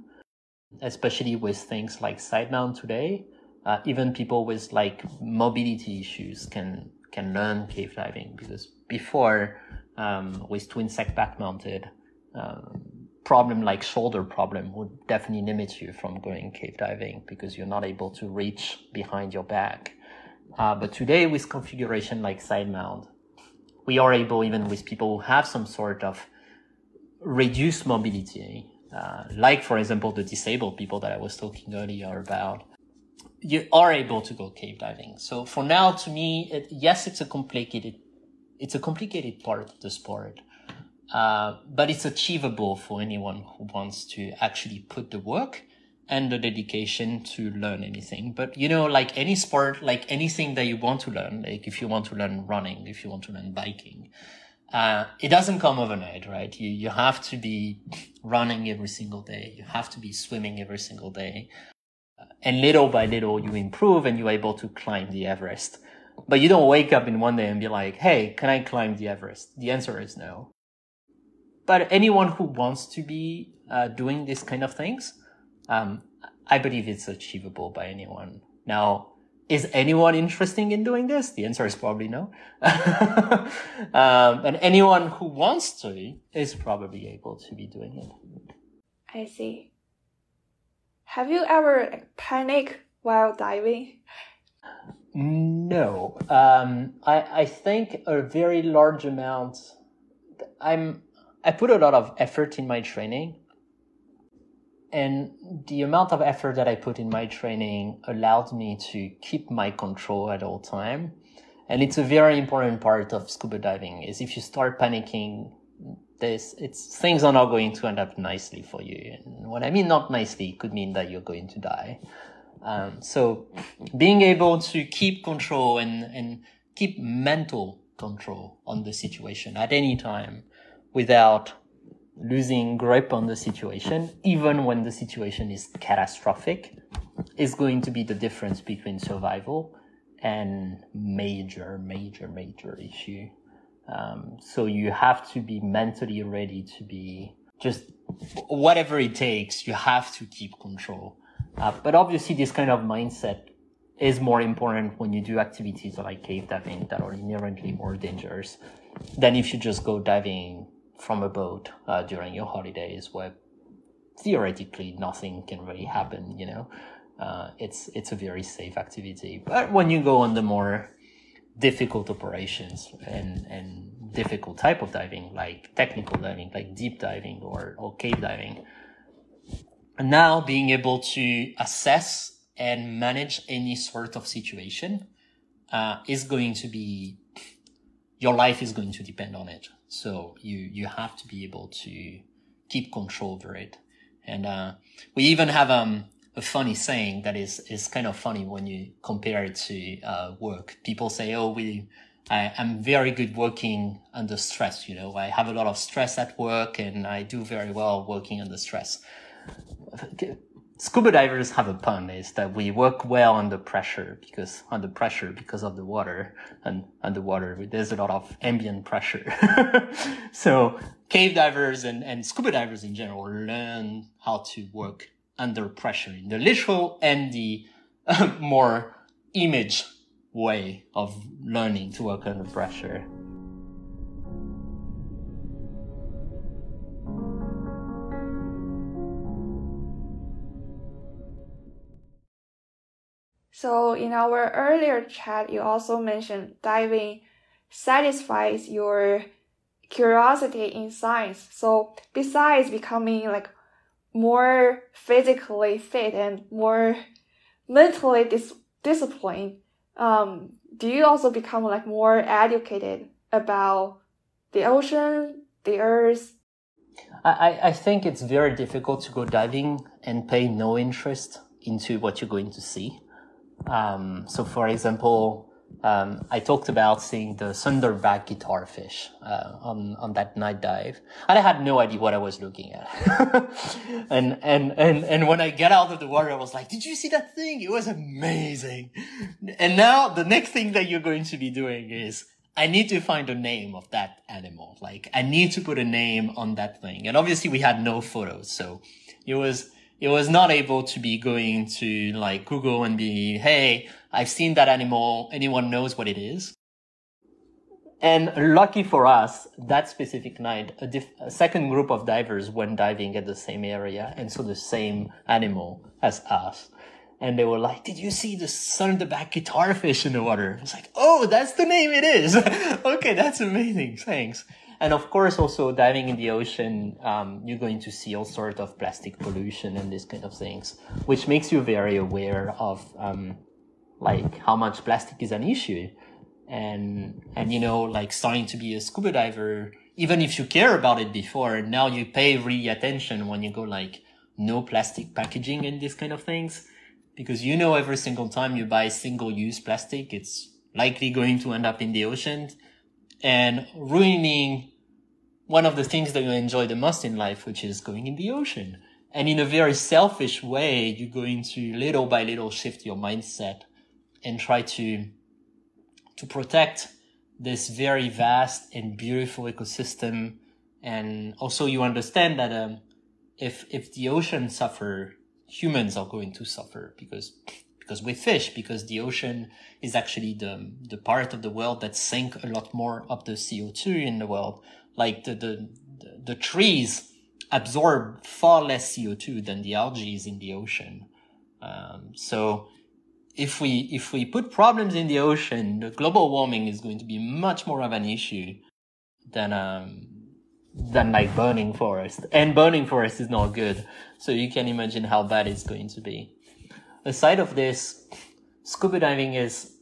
especially with things like side mount today. Uh, even people with like mobility issues can can learn cave diving because before um, with twin set back mounted um, problem like shoulder problem would definitely limit you from going cave diving because you're not able to reach behind your back. Uh, but today with configuration like side mount, we are able, even with people who have some sort of reduced mobility, uh, like for example the disabled people that I was talking earlier about, you are able to go cave diving. So for now, to me, it, yes, it's a complicated, it's a complicated part of the sport, uh, but it's achievable for anyone who wants to actually put the work and the dedication to learn anything. But you know, like any sport, like anything that you want to learn, like if you want to learn running, if you want to learn biking, uh, it doesn't come overnight, right? You, you have to be running every single day. You have to be swimming every single day. And little by little, you improve and you're able to climb the Everest. But you don't wake up in one day and be like, Hey, can I climb the Everest? The answer is no. But anyone who wants to be uh, doing these kind of things, um, I believe it's achievable by anyone. Now, is anyone interested in doing this? The answer is probably no. [laughs] um, and anyone who wants to is probably able to be doing it. I see. Have you ever panicked while diving? No. Um, I, I think a very large amount. I'm I put a lot of effort in my training and the amount of effort that I put in my training allowed me to keep my control at all time. And it's a very important part of scuba diving is if you start panicking, it's, things are not going to end up nicely for you. And what I mean not nicely could mean that you're going to die. Um, so being able to keep control and, and keep mental control on the situation at any time without losing grip on the situation, even when the situation is catastrophic, is going to be the difference between survival and major, major, major issue. Um, so you have to be mentally ready to be just whatever it takes. You have to keep control. Uh, but obviously, this kind of mindset is more important when you do activities like cave diving that are inherently more dangerous than if you just go diving from a boat uh, during your holidays where theoretically nothing can really happen you know uh, it's it's a very safe activity but when you go on the more difficult operations and and difficult type of diving like technical diving like deep diving or, or cave diving and now being able to assess and manage any sort of situation uh, is going to be your life is going to depend on it so you, you have to be able to keep control over it. And, uh, we even have, um, a funny saying that is, is kind of funny when you compare it to, uh, work. People say, Oh, we, I, am very good working under stress. You know, I have a lot of stress at work and I do very well working under stress scuba divers have a pun is that we work well under pressure because under pressure because of the water and underwater there's a lot of ambient pressure [laughs] so cave divers and, and scuba divers in general learn how to work under pressure in the literal and the uh, [laughs] more image way of learning to work under pressure. So in our earlier chat, you also mentioned diving satisfies your curiosity in science. So besides becoming like more physically fit and more mentally dis- disciplined, um, do you also become like more educated about the ocean, the earth? I, I think it's very difficult to go diving and pay no interest into what you're going to see. Um, so for example, um, I talked about seeing the thornback guitarfish uh, on on that night dive, and I had no idea what I was looking at. [laughs] and and and and when I get out of the water, I was like, "Did you see that thing? It was amazing." And now the next thing that you're going to be doing is I need to find a name of that animal. Like I need to put a name on that thing. And obviously we had no photos, so it was it was not able to be going to like Google and be, hey, I've seen that animal. Anyone knows what it is? And lucky for us, that specific night, a, diff- a, second group of divers went diving at the same area and saw the same animal as us. And they were like, did you see the thornback guitarfish in the water? It's like, oh, that's the name it is. [laughs] okay, that's amazing. Thanks. And of course, also diving in the ocean, um, you're going to see all sorts of plastic pollution and these kind of things, which makes you very aware of um, like how much plastic is an issue. And and you know, like starting to be a scuba diver, even if you care about it before, now you pay really attention when you go like no plastic packaging and these kind of things, because you know every single time you buy single use plastic, it's likely going to end up in the ocean and ruining one of the things that you enjoy the most in life, which is going in the ocean. And in a very selfish way, you're going to little by little shift your mindset and try to, to protect this very vast and beautiful ecosystem. And also you understand that, um, if, if the ocean suffer, humans are going to suffer because because we fish because the ocean is actually the the part of the world that sink a lot more of the CO2 in the world. Like the the the trees absorb far less CO2 than the algae in the ocean. Um, so if we if we put problems in the ocean, the global warming is going to be much more of an issue than um, than like burning forest. And burning forest is not good. So you can imagine how bad it's going to be aside of this, scuba diving is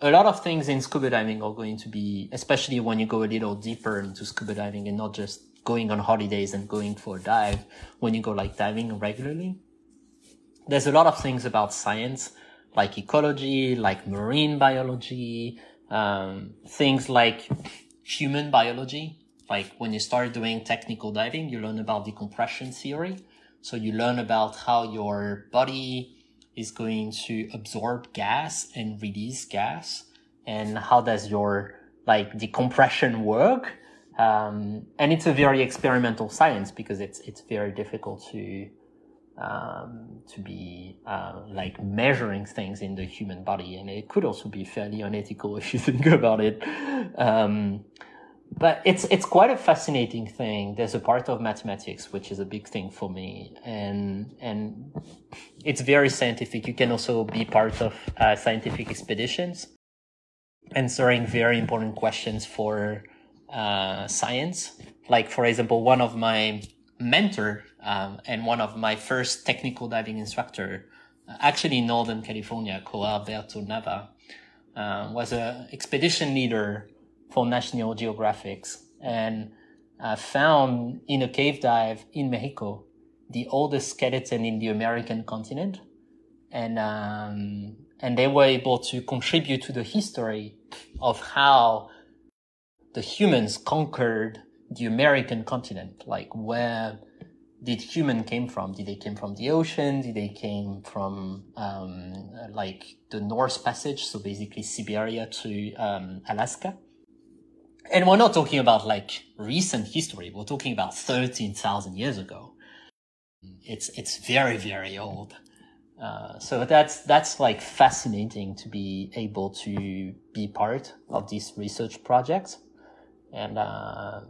a lot of things in scuba diving are going to be, especially when you go a little deeper into scuba diving and not just going on holidays and going for a dive, when you go like diving regularly. There's a lot of things about science, like ecology, like marine biology, um, things like human biology. Like when you start doing technical diving, you learn about decompression theory. So you learn about how your body is going to absorb gas and release gas and how does your like decompression work um, and it's a very experimental science because it's it's very difficult to um, to be uh, like measuring things in the human body and it could also be fairly unethical [laughs] if you think about it um, but it's it's quite a fascinating thing. There's a part of mathematics which is a big thing for me, and and it's very scientific. You can also be part of uh, scientific expeditions, answering very important questions for uh, science. Like for example, one of my mentor um, and one of my first technical diving instructor, uh, actually in Northern California, called Alberto Nava, uh, was a expedition leader for National Geographics and uh, found in a cave dive in Mexico the oldest skeleton in the American continent, and um, and they were able to contribute to the history of how the humans conquered the American continent. Like where did human came from? Did they came from the ocean? Did they came from um, like the North Passage? So basically Siberia to um, Alaska and we're not talking about like recent history. We're talking about 13,000 years ago. It's, it's very, very old. Uh, so that's that's like fascinating to be able to be part of this research project, and uh,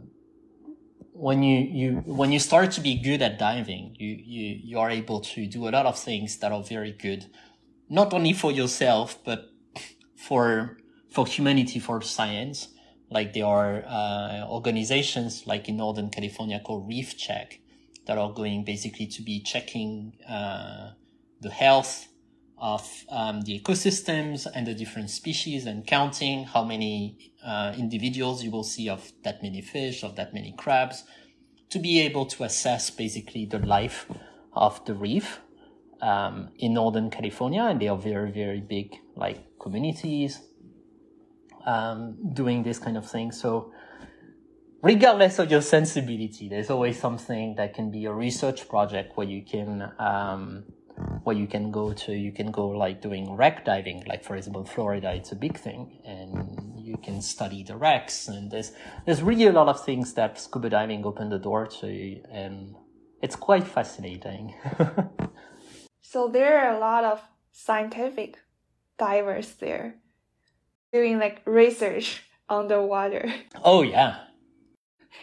when you, you when you start to be good at diving, you, you you are able to do a lot of things that are very good, not only for yourself but for for humanity, for science. Like there are uh, organizations like in Northern California called Reef Check that are going basically to be checking uh, the health of um, the ecosystems and the different species and counting how many uh, individuals you will see of that many fish, of that many crabs, to be able to assess basically the life of the reef um, in Northern California. And they are very, very big, like communities um, doing this kind of thing. So, regardless of your sensibility, there's always something that can be a research project where you can um, where you can go to. You can go like doing wreck diving, like for example, Florida, it's a big thing, and you can study the wrecks. And there's there's really a lot of things that scuba diving opened the door to, and it's quite fascinating. [laughs] so there are a lot of scientific divers there doing like research underwater. Oh yeah.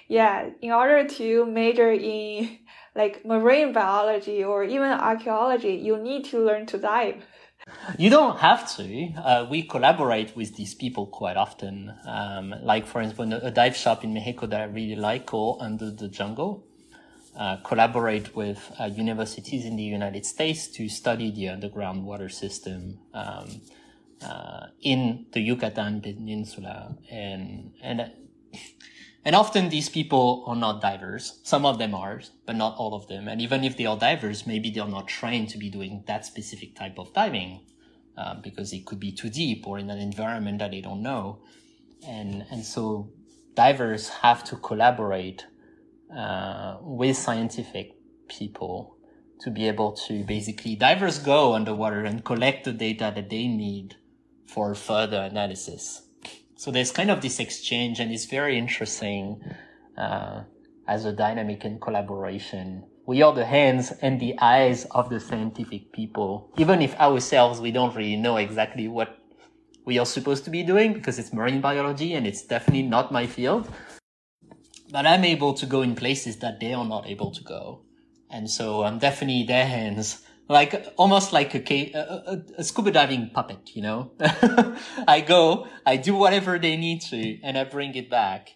Yeah, in order to major in like marine biology or even archaeology, you need to learn to dive. You don't have to. Uh, we collaborate with these people quite often. Um, like, for instance, a dive shop in Mexico that I really like called Under the Jungle. Uh, collaborate with uh, universities in the United States to study the underground water system um, uh, in the Yucatan Peninsula, and and and often these people are not divers. Some of them are, but not all of them. And even if they are divers, maybe they're not trained to be doing that specific type of diving uh, because it could be too deep or in an environment that they don't know. And, and so divers have to collaborate uh, with scientific people to be able to basically divers go underwater and collect the data that they need for further analysis so there's kind of this exchange and it's very interesting uh, as a dynamic and collaboration. We are the hands and the eyes of the scientific people, even if ourselves we don't really know exactly what we are supposed to be doing because it's marine biology and it's definitely not my field. But I'm able to go in places that they are not able to go. And so I'm definitely their hands like almost like a, a, a, scuba diving puppet, you know. [laughs] I go, I do whatever they need to, and I bring it back,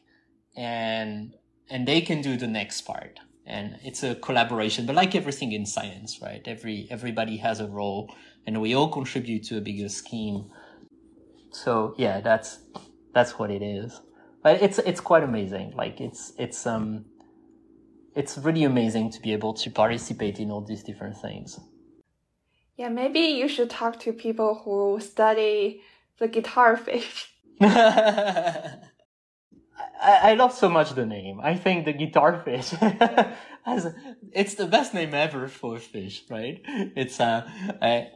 and and they can do the next part. And it's a collaboration, but like everything in science, right? Every everybody has a role, and we all contribute to a bigger scheme. So yeah, that's that's what it is. But it's it's quite amazing. Like it's it's um it's really amazing to be able to participate in all these different things. Yeah, maybe you should talk to people who study the guitar [laughs] fish. [laughs] I, I love so much the name. I think the guitar fish [laughs] has it's the best name ever for a fish, right? It's uh, I,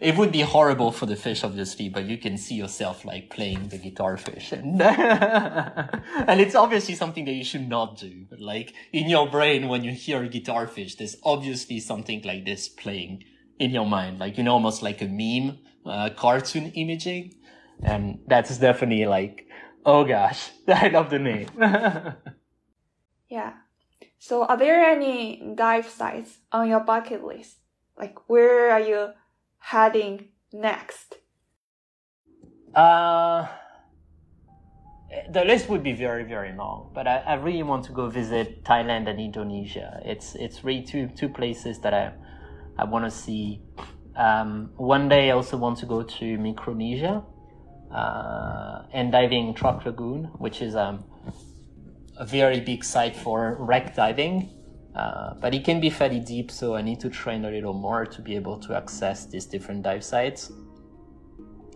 it would be horrible for the fish, obviously, but you can see yourself like playing the guitar fish, and and it's obviously something that you should not do. But like in your brain, when you hear guitar fish, there's obviously something like this playing in your mind, like, you know, almost like a meme, uh, cartoon imaging. And that's definitely like, oh gosh, [laughs] I love the name. [laughs] yeah. So are there any dive sites on your bucket list? Like, where are you heading next? Uh, the list would be very, very long, but I, I really want to go visit Thailand and Indonesia. It's, it's really two, two places that I, I want to see. Um, one day, I also want to go to Micronesia uh, and diving Truk Lagoon, which is um, a very big site for wreck diving. Uh, but it can be fairly deep, so I need to train a little more to be able to access these different dive sites.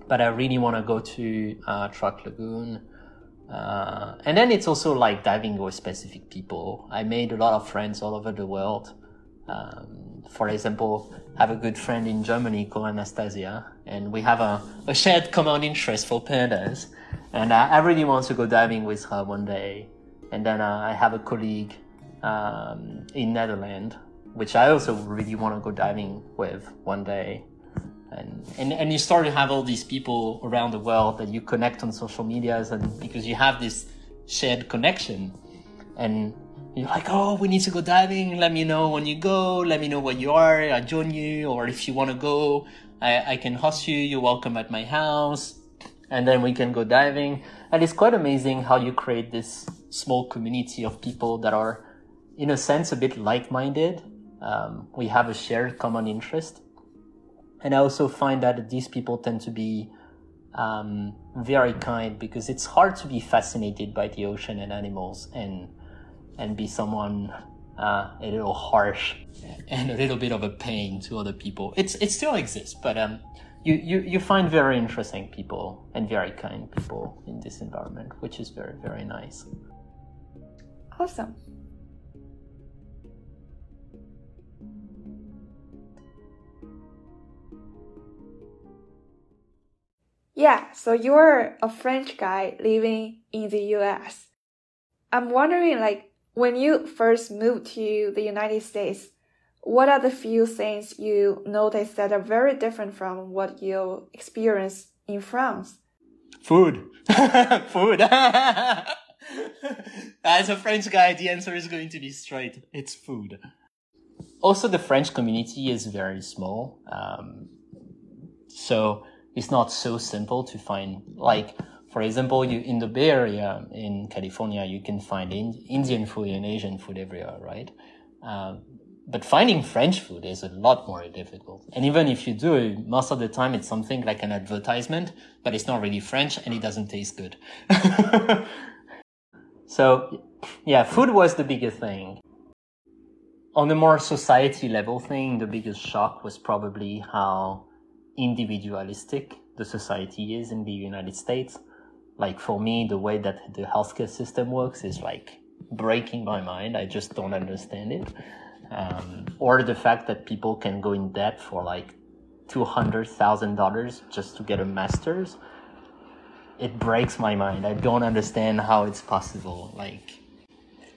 But I really want to go to uh, Truk Lagoon. Uh, and then it's also like diving with specific people. I made a lot of friends all over the world. Um, for example, I have a good friend in Germany called Anastasia, and we have a, a shared common interest for pandas. And I, I really want to go diving with her one day. And then uh, I have a colleague um, in Netherlands which I also really want to go diving with one day. And, and, and you start to have all these people around the world that you connect on social medias and because you have this shared connection and you're like, oh, we need to go diving. Let me know when you go. Let me know where you are. I join you. Or if you want to go, I, I can host you. You're welcome at my house. And then we can go diving. And it's quite amazing how you create this small community of people that are, in a sense, a bit like-minded. Um, we have a shared common interest. And I also find that these people tend to be um, very kind because it's hard to be fascinated by the ocean and animals and and be someone uh, a little harsh and a little bit of a pain to other people. It's it still exists, but um, you, you you find very interesting people and very kind people in this environment, which is very very nice. Awesome. Yeah, so you're a French guy living in the US. I'm wondering like when you first moved to the United States, what are the few things you noticed that are very different from what you experienced in France? Food. [laughs] Food. [laughs] As a French guy, the answer is going to be straight. It's food. Also, the French community is very small. Um, so it's not so simple to find, like, for example, you in the Bay Area in California, you can find in, Indian food and Asian food everywhere, right? Um, but finding French food is a lot more difficult. And even if you do, most of the time it's something like an advertisement, but it's not really French and it doesn't taste good. [laughs] so, yeah, food was the biggest thing. On a more society level thing, the biggest shock was probably how individualistic the society is in the United States like for me, the way that the healthcare system works is like breaking my mind. I just don't understand it. Um, or the fact that people can go in debt for like two hundred thousand dollars just to get a master's. It breaks my mind. I don't understand how it's possible. Like,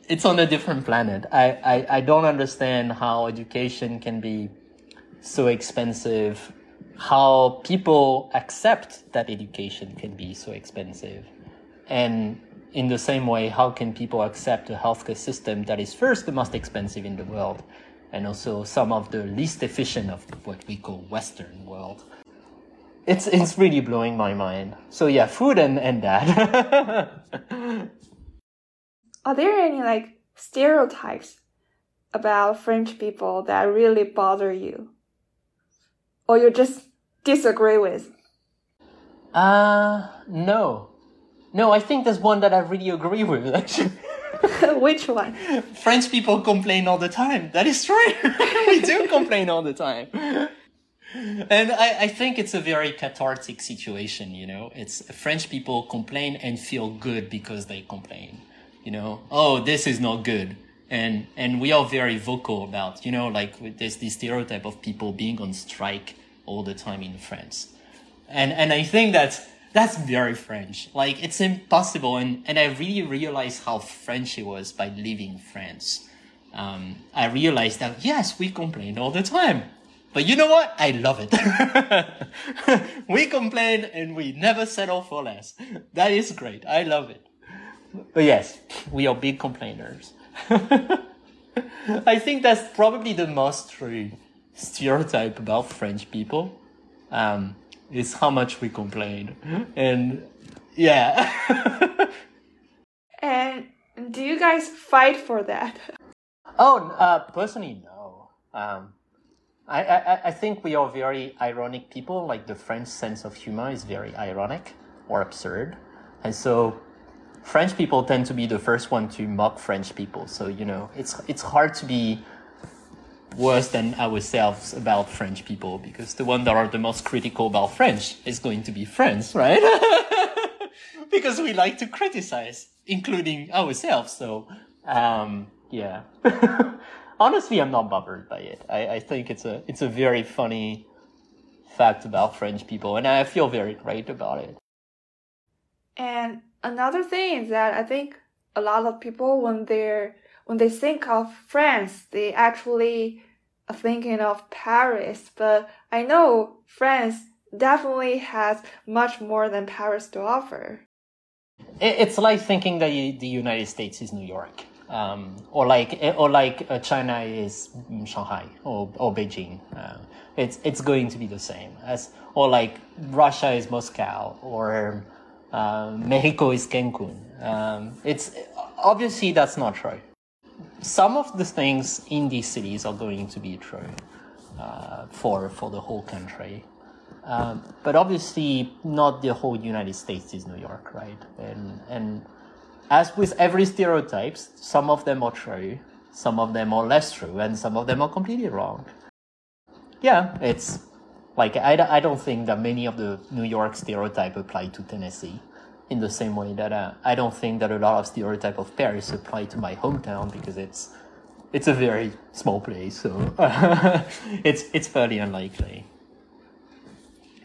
it's on a different planet. I, I, I don't understand how education can be so expensive how people accept that education can be so expensive. And in the same way, how can people accept a healthcare system that is first the most expensive in the world and also some of the least efficient of what we call Western world? It's, it's really blowing my mind. So yeah, food and, and that. [laughs] Are there any like stereotypes about French people that really bother you? Or you just disagree with? Uh, no. No, I think there's one that I really agree with, [laughs] actually. [laughs] Which one? French people complain all the time. That is true. [laughs] we do complain all the time. And I, I think it's a very cathartic situation, you know. It's French people complain and feel good because they complain. You know, oh, this is not good. And and we are very vocal about, you know, like there's this stereotype of people being on strike all the time in France. And, and I think that that's very French. Like it's impossible. And, and I really realized how French it was by leaving France. Um, I realized that yes, we complain all the time. But you know what? I love it. [laughs] we complain and we never settle for less. That is great. I love it. But yes, we are big complainers. [laughs] I think that's probably the most true stereotype about French people um, is how much we complain. And yeah. [laughs] and do you guys fight for that? Oh, uh, personally, no. Um, I, I, I think we are very ironic people. Like the French sense of humor is very ironic or absurd. And so French people tend to be the first one to mock French people. So, you know, it's, it's hard to be worse than ourselves about French people because the one that are the most critical about French is going to be France, right? [laughs] because we like to criticize, including ourselves. So, um, yeah. [laughs] Honestly, I'm not bothered by it. I, I think it's a it's a very funny fact about French people, and I feel very great about it. And another thing is that I think a lot of people when they're when they think of France, they actually are thinking of Paris, but I know France definitely has much more than Paris to offer. It's like thinking that the United States is New York, um, or like or like uh, China is Shanghai or, or Beijing. Uh, it's it's going to be the same as or like Russia is Moscow or uh, Mexico is Cancun. Um, it's obviously that's not true. Some of the things in these cities are going to be true uh, for for the whole country. Um, but obviously, not the whole United States is New York, right? And and as with every stereotypes, some of them are true, some of them are less true, and some of them are completely wrong. Yeah, it's like I, I don't think that many of the New York stereotype apply to Tennessee in the same way that uh, I don't think that a lot of stereotype of Paris apply to my hometown because it's it's a very small place, so [laughs] it's it's fairly unlikely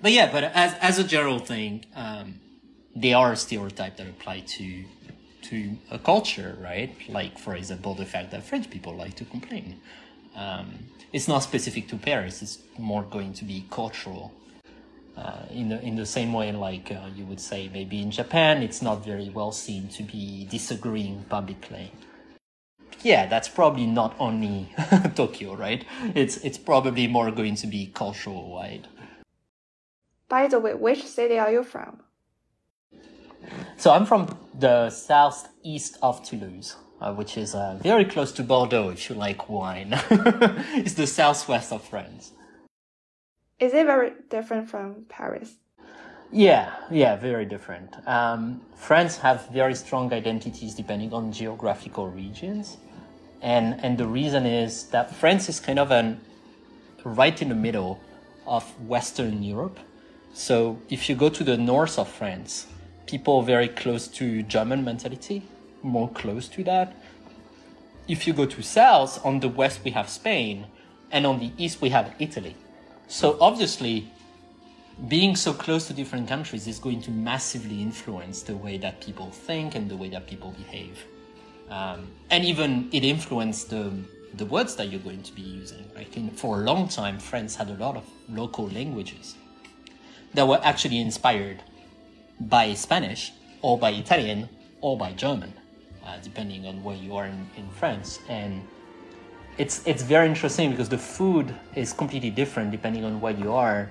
but yeah, but as as a general thing, um, they are a stereotype that apply to to a culture, right? Like for example, the fact that French people like to complain. Um, it's not specific to Paris. It's more going to be cultural. Uh, in the in the same way, like uh, you would say, maybe in Japan, it's not very well seen to be disagreeing publicly. Yeah, that's probably not only [laughs] Tokyo, right? It's it's probably more going to be cultural wide. By the way, which city are you from? So I'm from the southeast of Toulouse, uh, which is uh, very close to Bordeaux if you like wine. [laughs] it's the southwest of France. Is it very different from Paris? Yeah, yeah, very different. Um, France have very strong identities depending on geographical regions. And, and the reason is that France is kind of an right in the middle of Western Europe so if you go to the north of France, people are very close to German mentality, more close to that. If you go to south, on the west we have Spain, and on the east we have Italy. So obviously, being so close to different countries is going to massively influence the way that people think and the way that people behave. Um, and even it influenced the, the words that you're going to be using. Right? In, for a long time, France had a lot of local languages that were actually inspired by Spanish or by Italian or by German, uh, depending on where you are in, in France. And it's it's very interesting because the food is completely different depending on where you are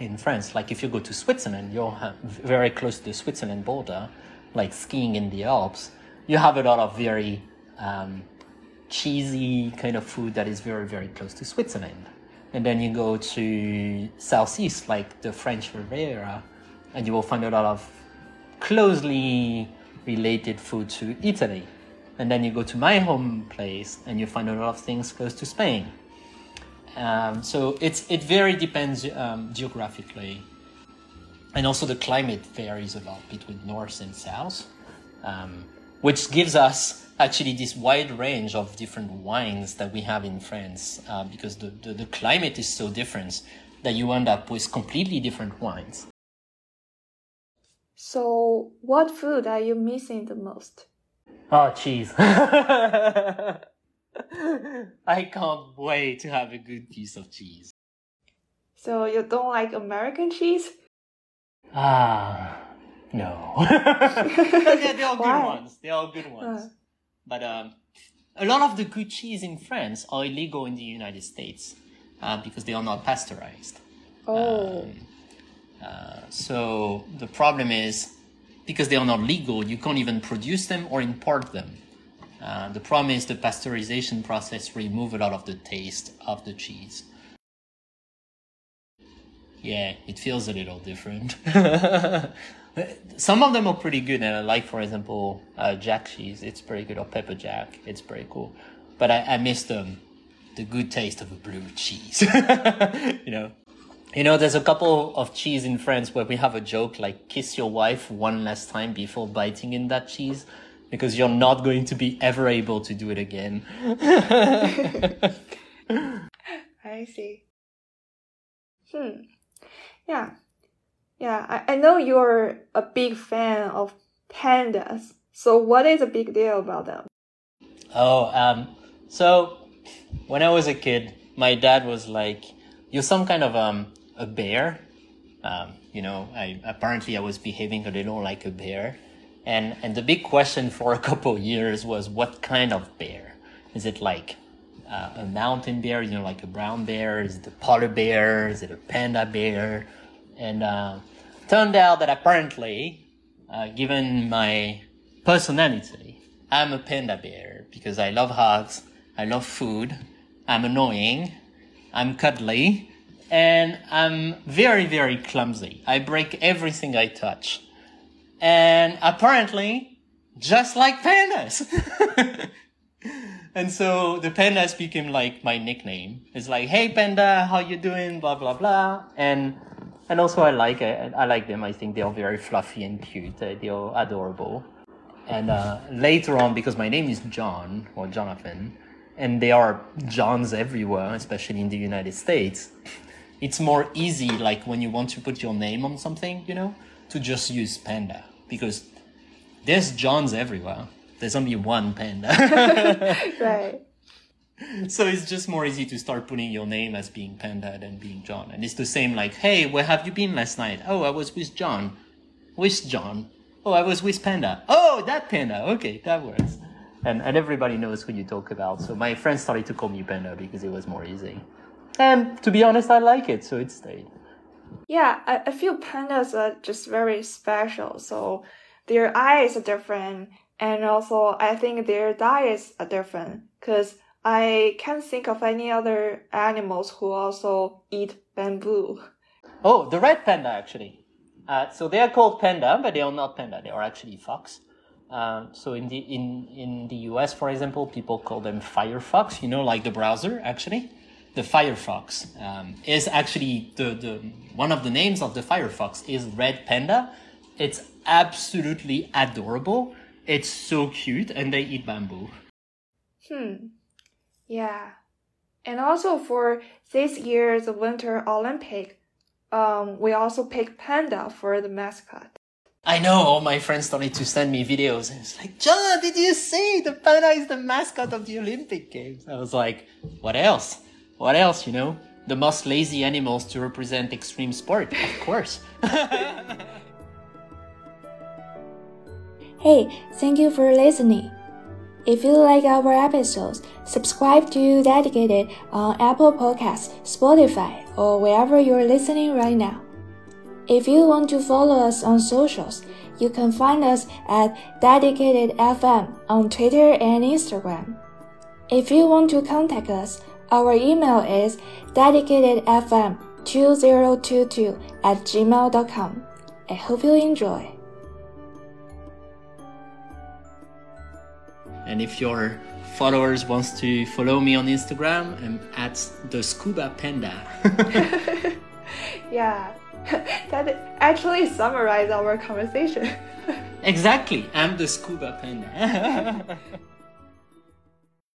in France. Like if you go to Switzerland, you're very close to the Switzerland border, like skiing in the Alps. You have a lot of very um, cheesy kind of food that is very very close to Switzerland and then you go to southeast like the french riviera and you will find a lot of closely related food to italy and then you go to my home place and you find a lot of things close to spain um, so it's it very depends um, geographically and also the climate varies a lot between north and south um, which gives us actually this wide range of different wines that we have in France uh, because the, the, the, climate is so different that you end up with completely different wines. So, what food are you missing the most? Oh, cheese. [laughs] I can't wait to have a good piece of cheese. So, you don't like American cheese? Ah, no. [laughs] they're, they're all good ones. They're all good ones. Uh. But um, a lot of the good cheese in France are illegal in the United States uh, because they are not pasteurized. Oh. Um, uh, so the problem is because they are not legal, you can't even produce them or import them. Uh, the problem is the pasteurization process remove a lot of the taste of the cheese. Yeah, it feels a little different. [laughs] Some of them are pretty good, and I like, for example, uh, jack cheese. It's pretty good, or pepper jack. It's pretty cool. But I, I miss the the good taste of a blue cheese. [laughs] you know, you know. There's a couple of cheese in France where we have a joke like "kiss your wife one last time before biting in that cheese," because you're not going to be ever able to do it again. [laughs] I see. Hmm. Yeah. Yeah, I, I know you're a big fan of pandas. So what is a big deal about them? Oh, um, so when I was a kid, my dad was like, "You're some kind of um a bear." Um, you know, I apparently I was behaving a little like a bear, and and the big question for a [laughs] couple years was what kind of bear? Is it like uh, a mountain bear, you know, like a brown bear? Is it a polar bear? Is it a panda bear? And uh, turned out that apparently, uh, given my personality, I'm a panda bear because I love hugs, I love food, I'm annoying, I'm cuddly, and I'm very, very clumsy. I break everything I touch. And apparently, just like pandas. [laughs] and so the pandas became like my nickname. It's like, hey panda, how you doing? Blah blah blah. And and also I like it. I like them. I think they are very fluffy and cute. Uh, they are adorable. And uh, later on, because my name is John or Jonathan, and there are Johns everywhere, especially in the United States, it's more easy, like when you want to put your name on something, you know, to just use Panda because there's Johns everywhere. There's only one Panda. [laughs] right. So it's just more easy to start putting your name as being Panda than being John. And it's the same like, hey, where have you been last night? Oh, I was with John. With John. Oh, I was with Panda. Oh, that Panda. Okay, that works. And, and everybody knows who you talk about. So my friends started to call me Panda because it was more easy. And to be honest, I like it, so it stayed. Yeah, I, I feel pandas are just very special. So their eyes are different, and also I think their diets are different. Cause I can't think of any other animals who also eat bamboo. Oh, the red panda actually. Uh, so they are called panda, but they are not panda. They are actually fox. Uh, so in the in in the US, for example, people call them Firefox. You know, like the browser actually the Firefox um, is actually the, the one of the names of the Firefox is Red Panda. It's absolutely adorable. It's so cute, and they eat bamboo. Hmm. Yeah. And also for this year's Winter Olympic, um, we also picked panda for the mascot. I know all my friends started to send me videos and it's like, John, did you see the panda is the mascot of the Olympic Games? I was like, what else? What else, you know? The most lazy animals to represent extreme sport, of [laughs] course. hey, thank you for listening. If you like our episodes, subscribe to Dedicated on Apple Podcasts, Spotify, or wherever you're listening right now. If you want to follow us on socials, you can find us at Dedicated FM on Twitter and Instagram. If you want to contact us, our email is dedicatedfm2022 at gmail.com. I hope you enjoy. And if your followers wants to follow me on Instagram, I'm at the scuba panda. [laughs] yeah, [laughs] that actually summarizes our conversation. [laughs] exactly, I'm the scuba panda.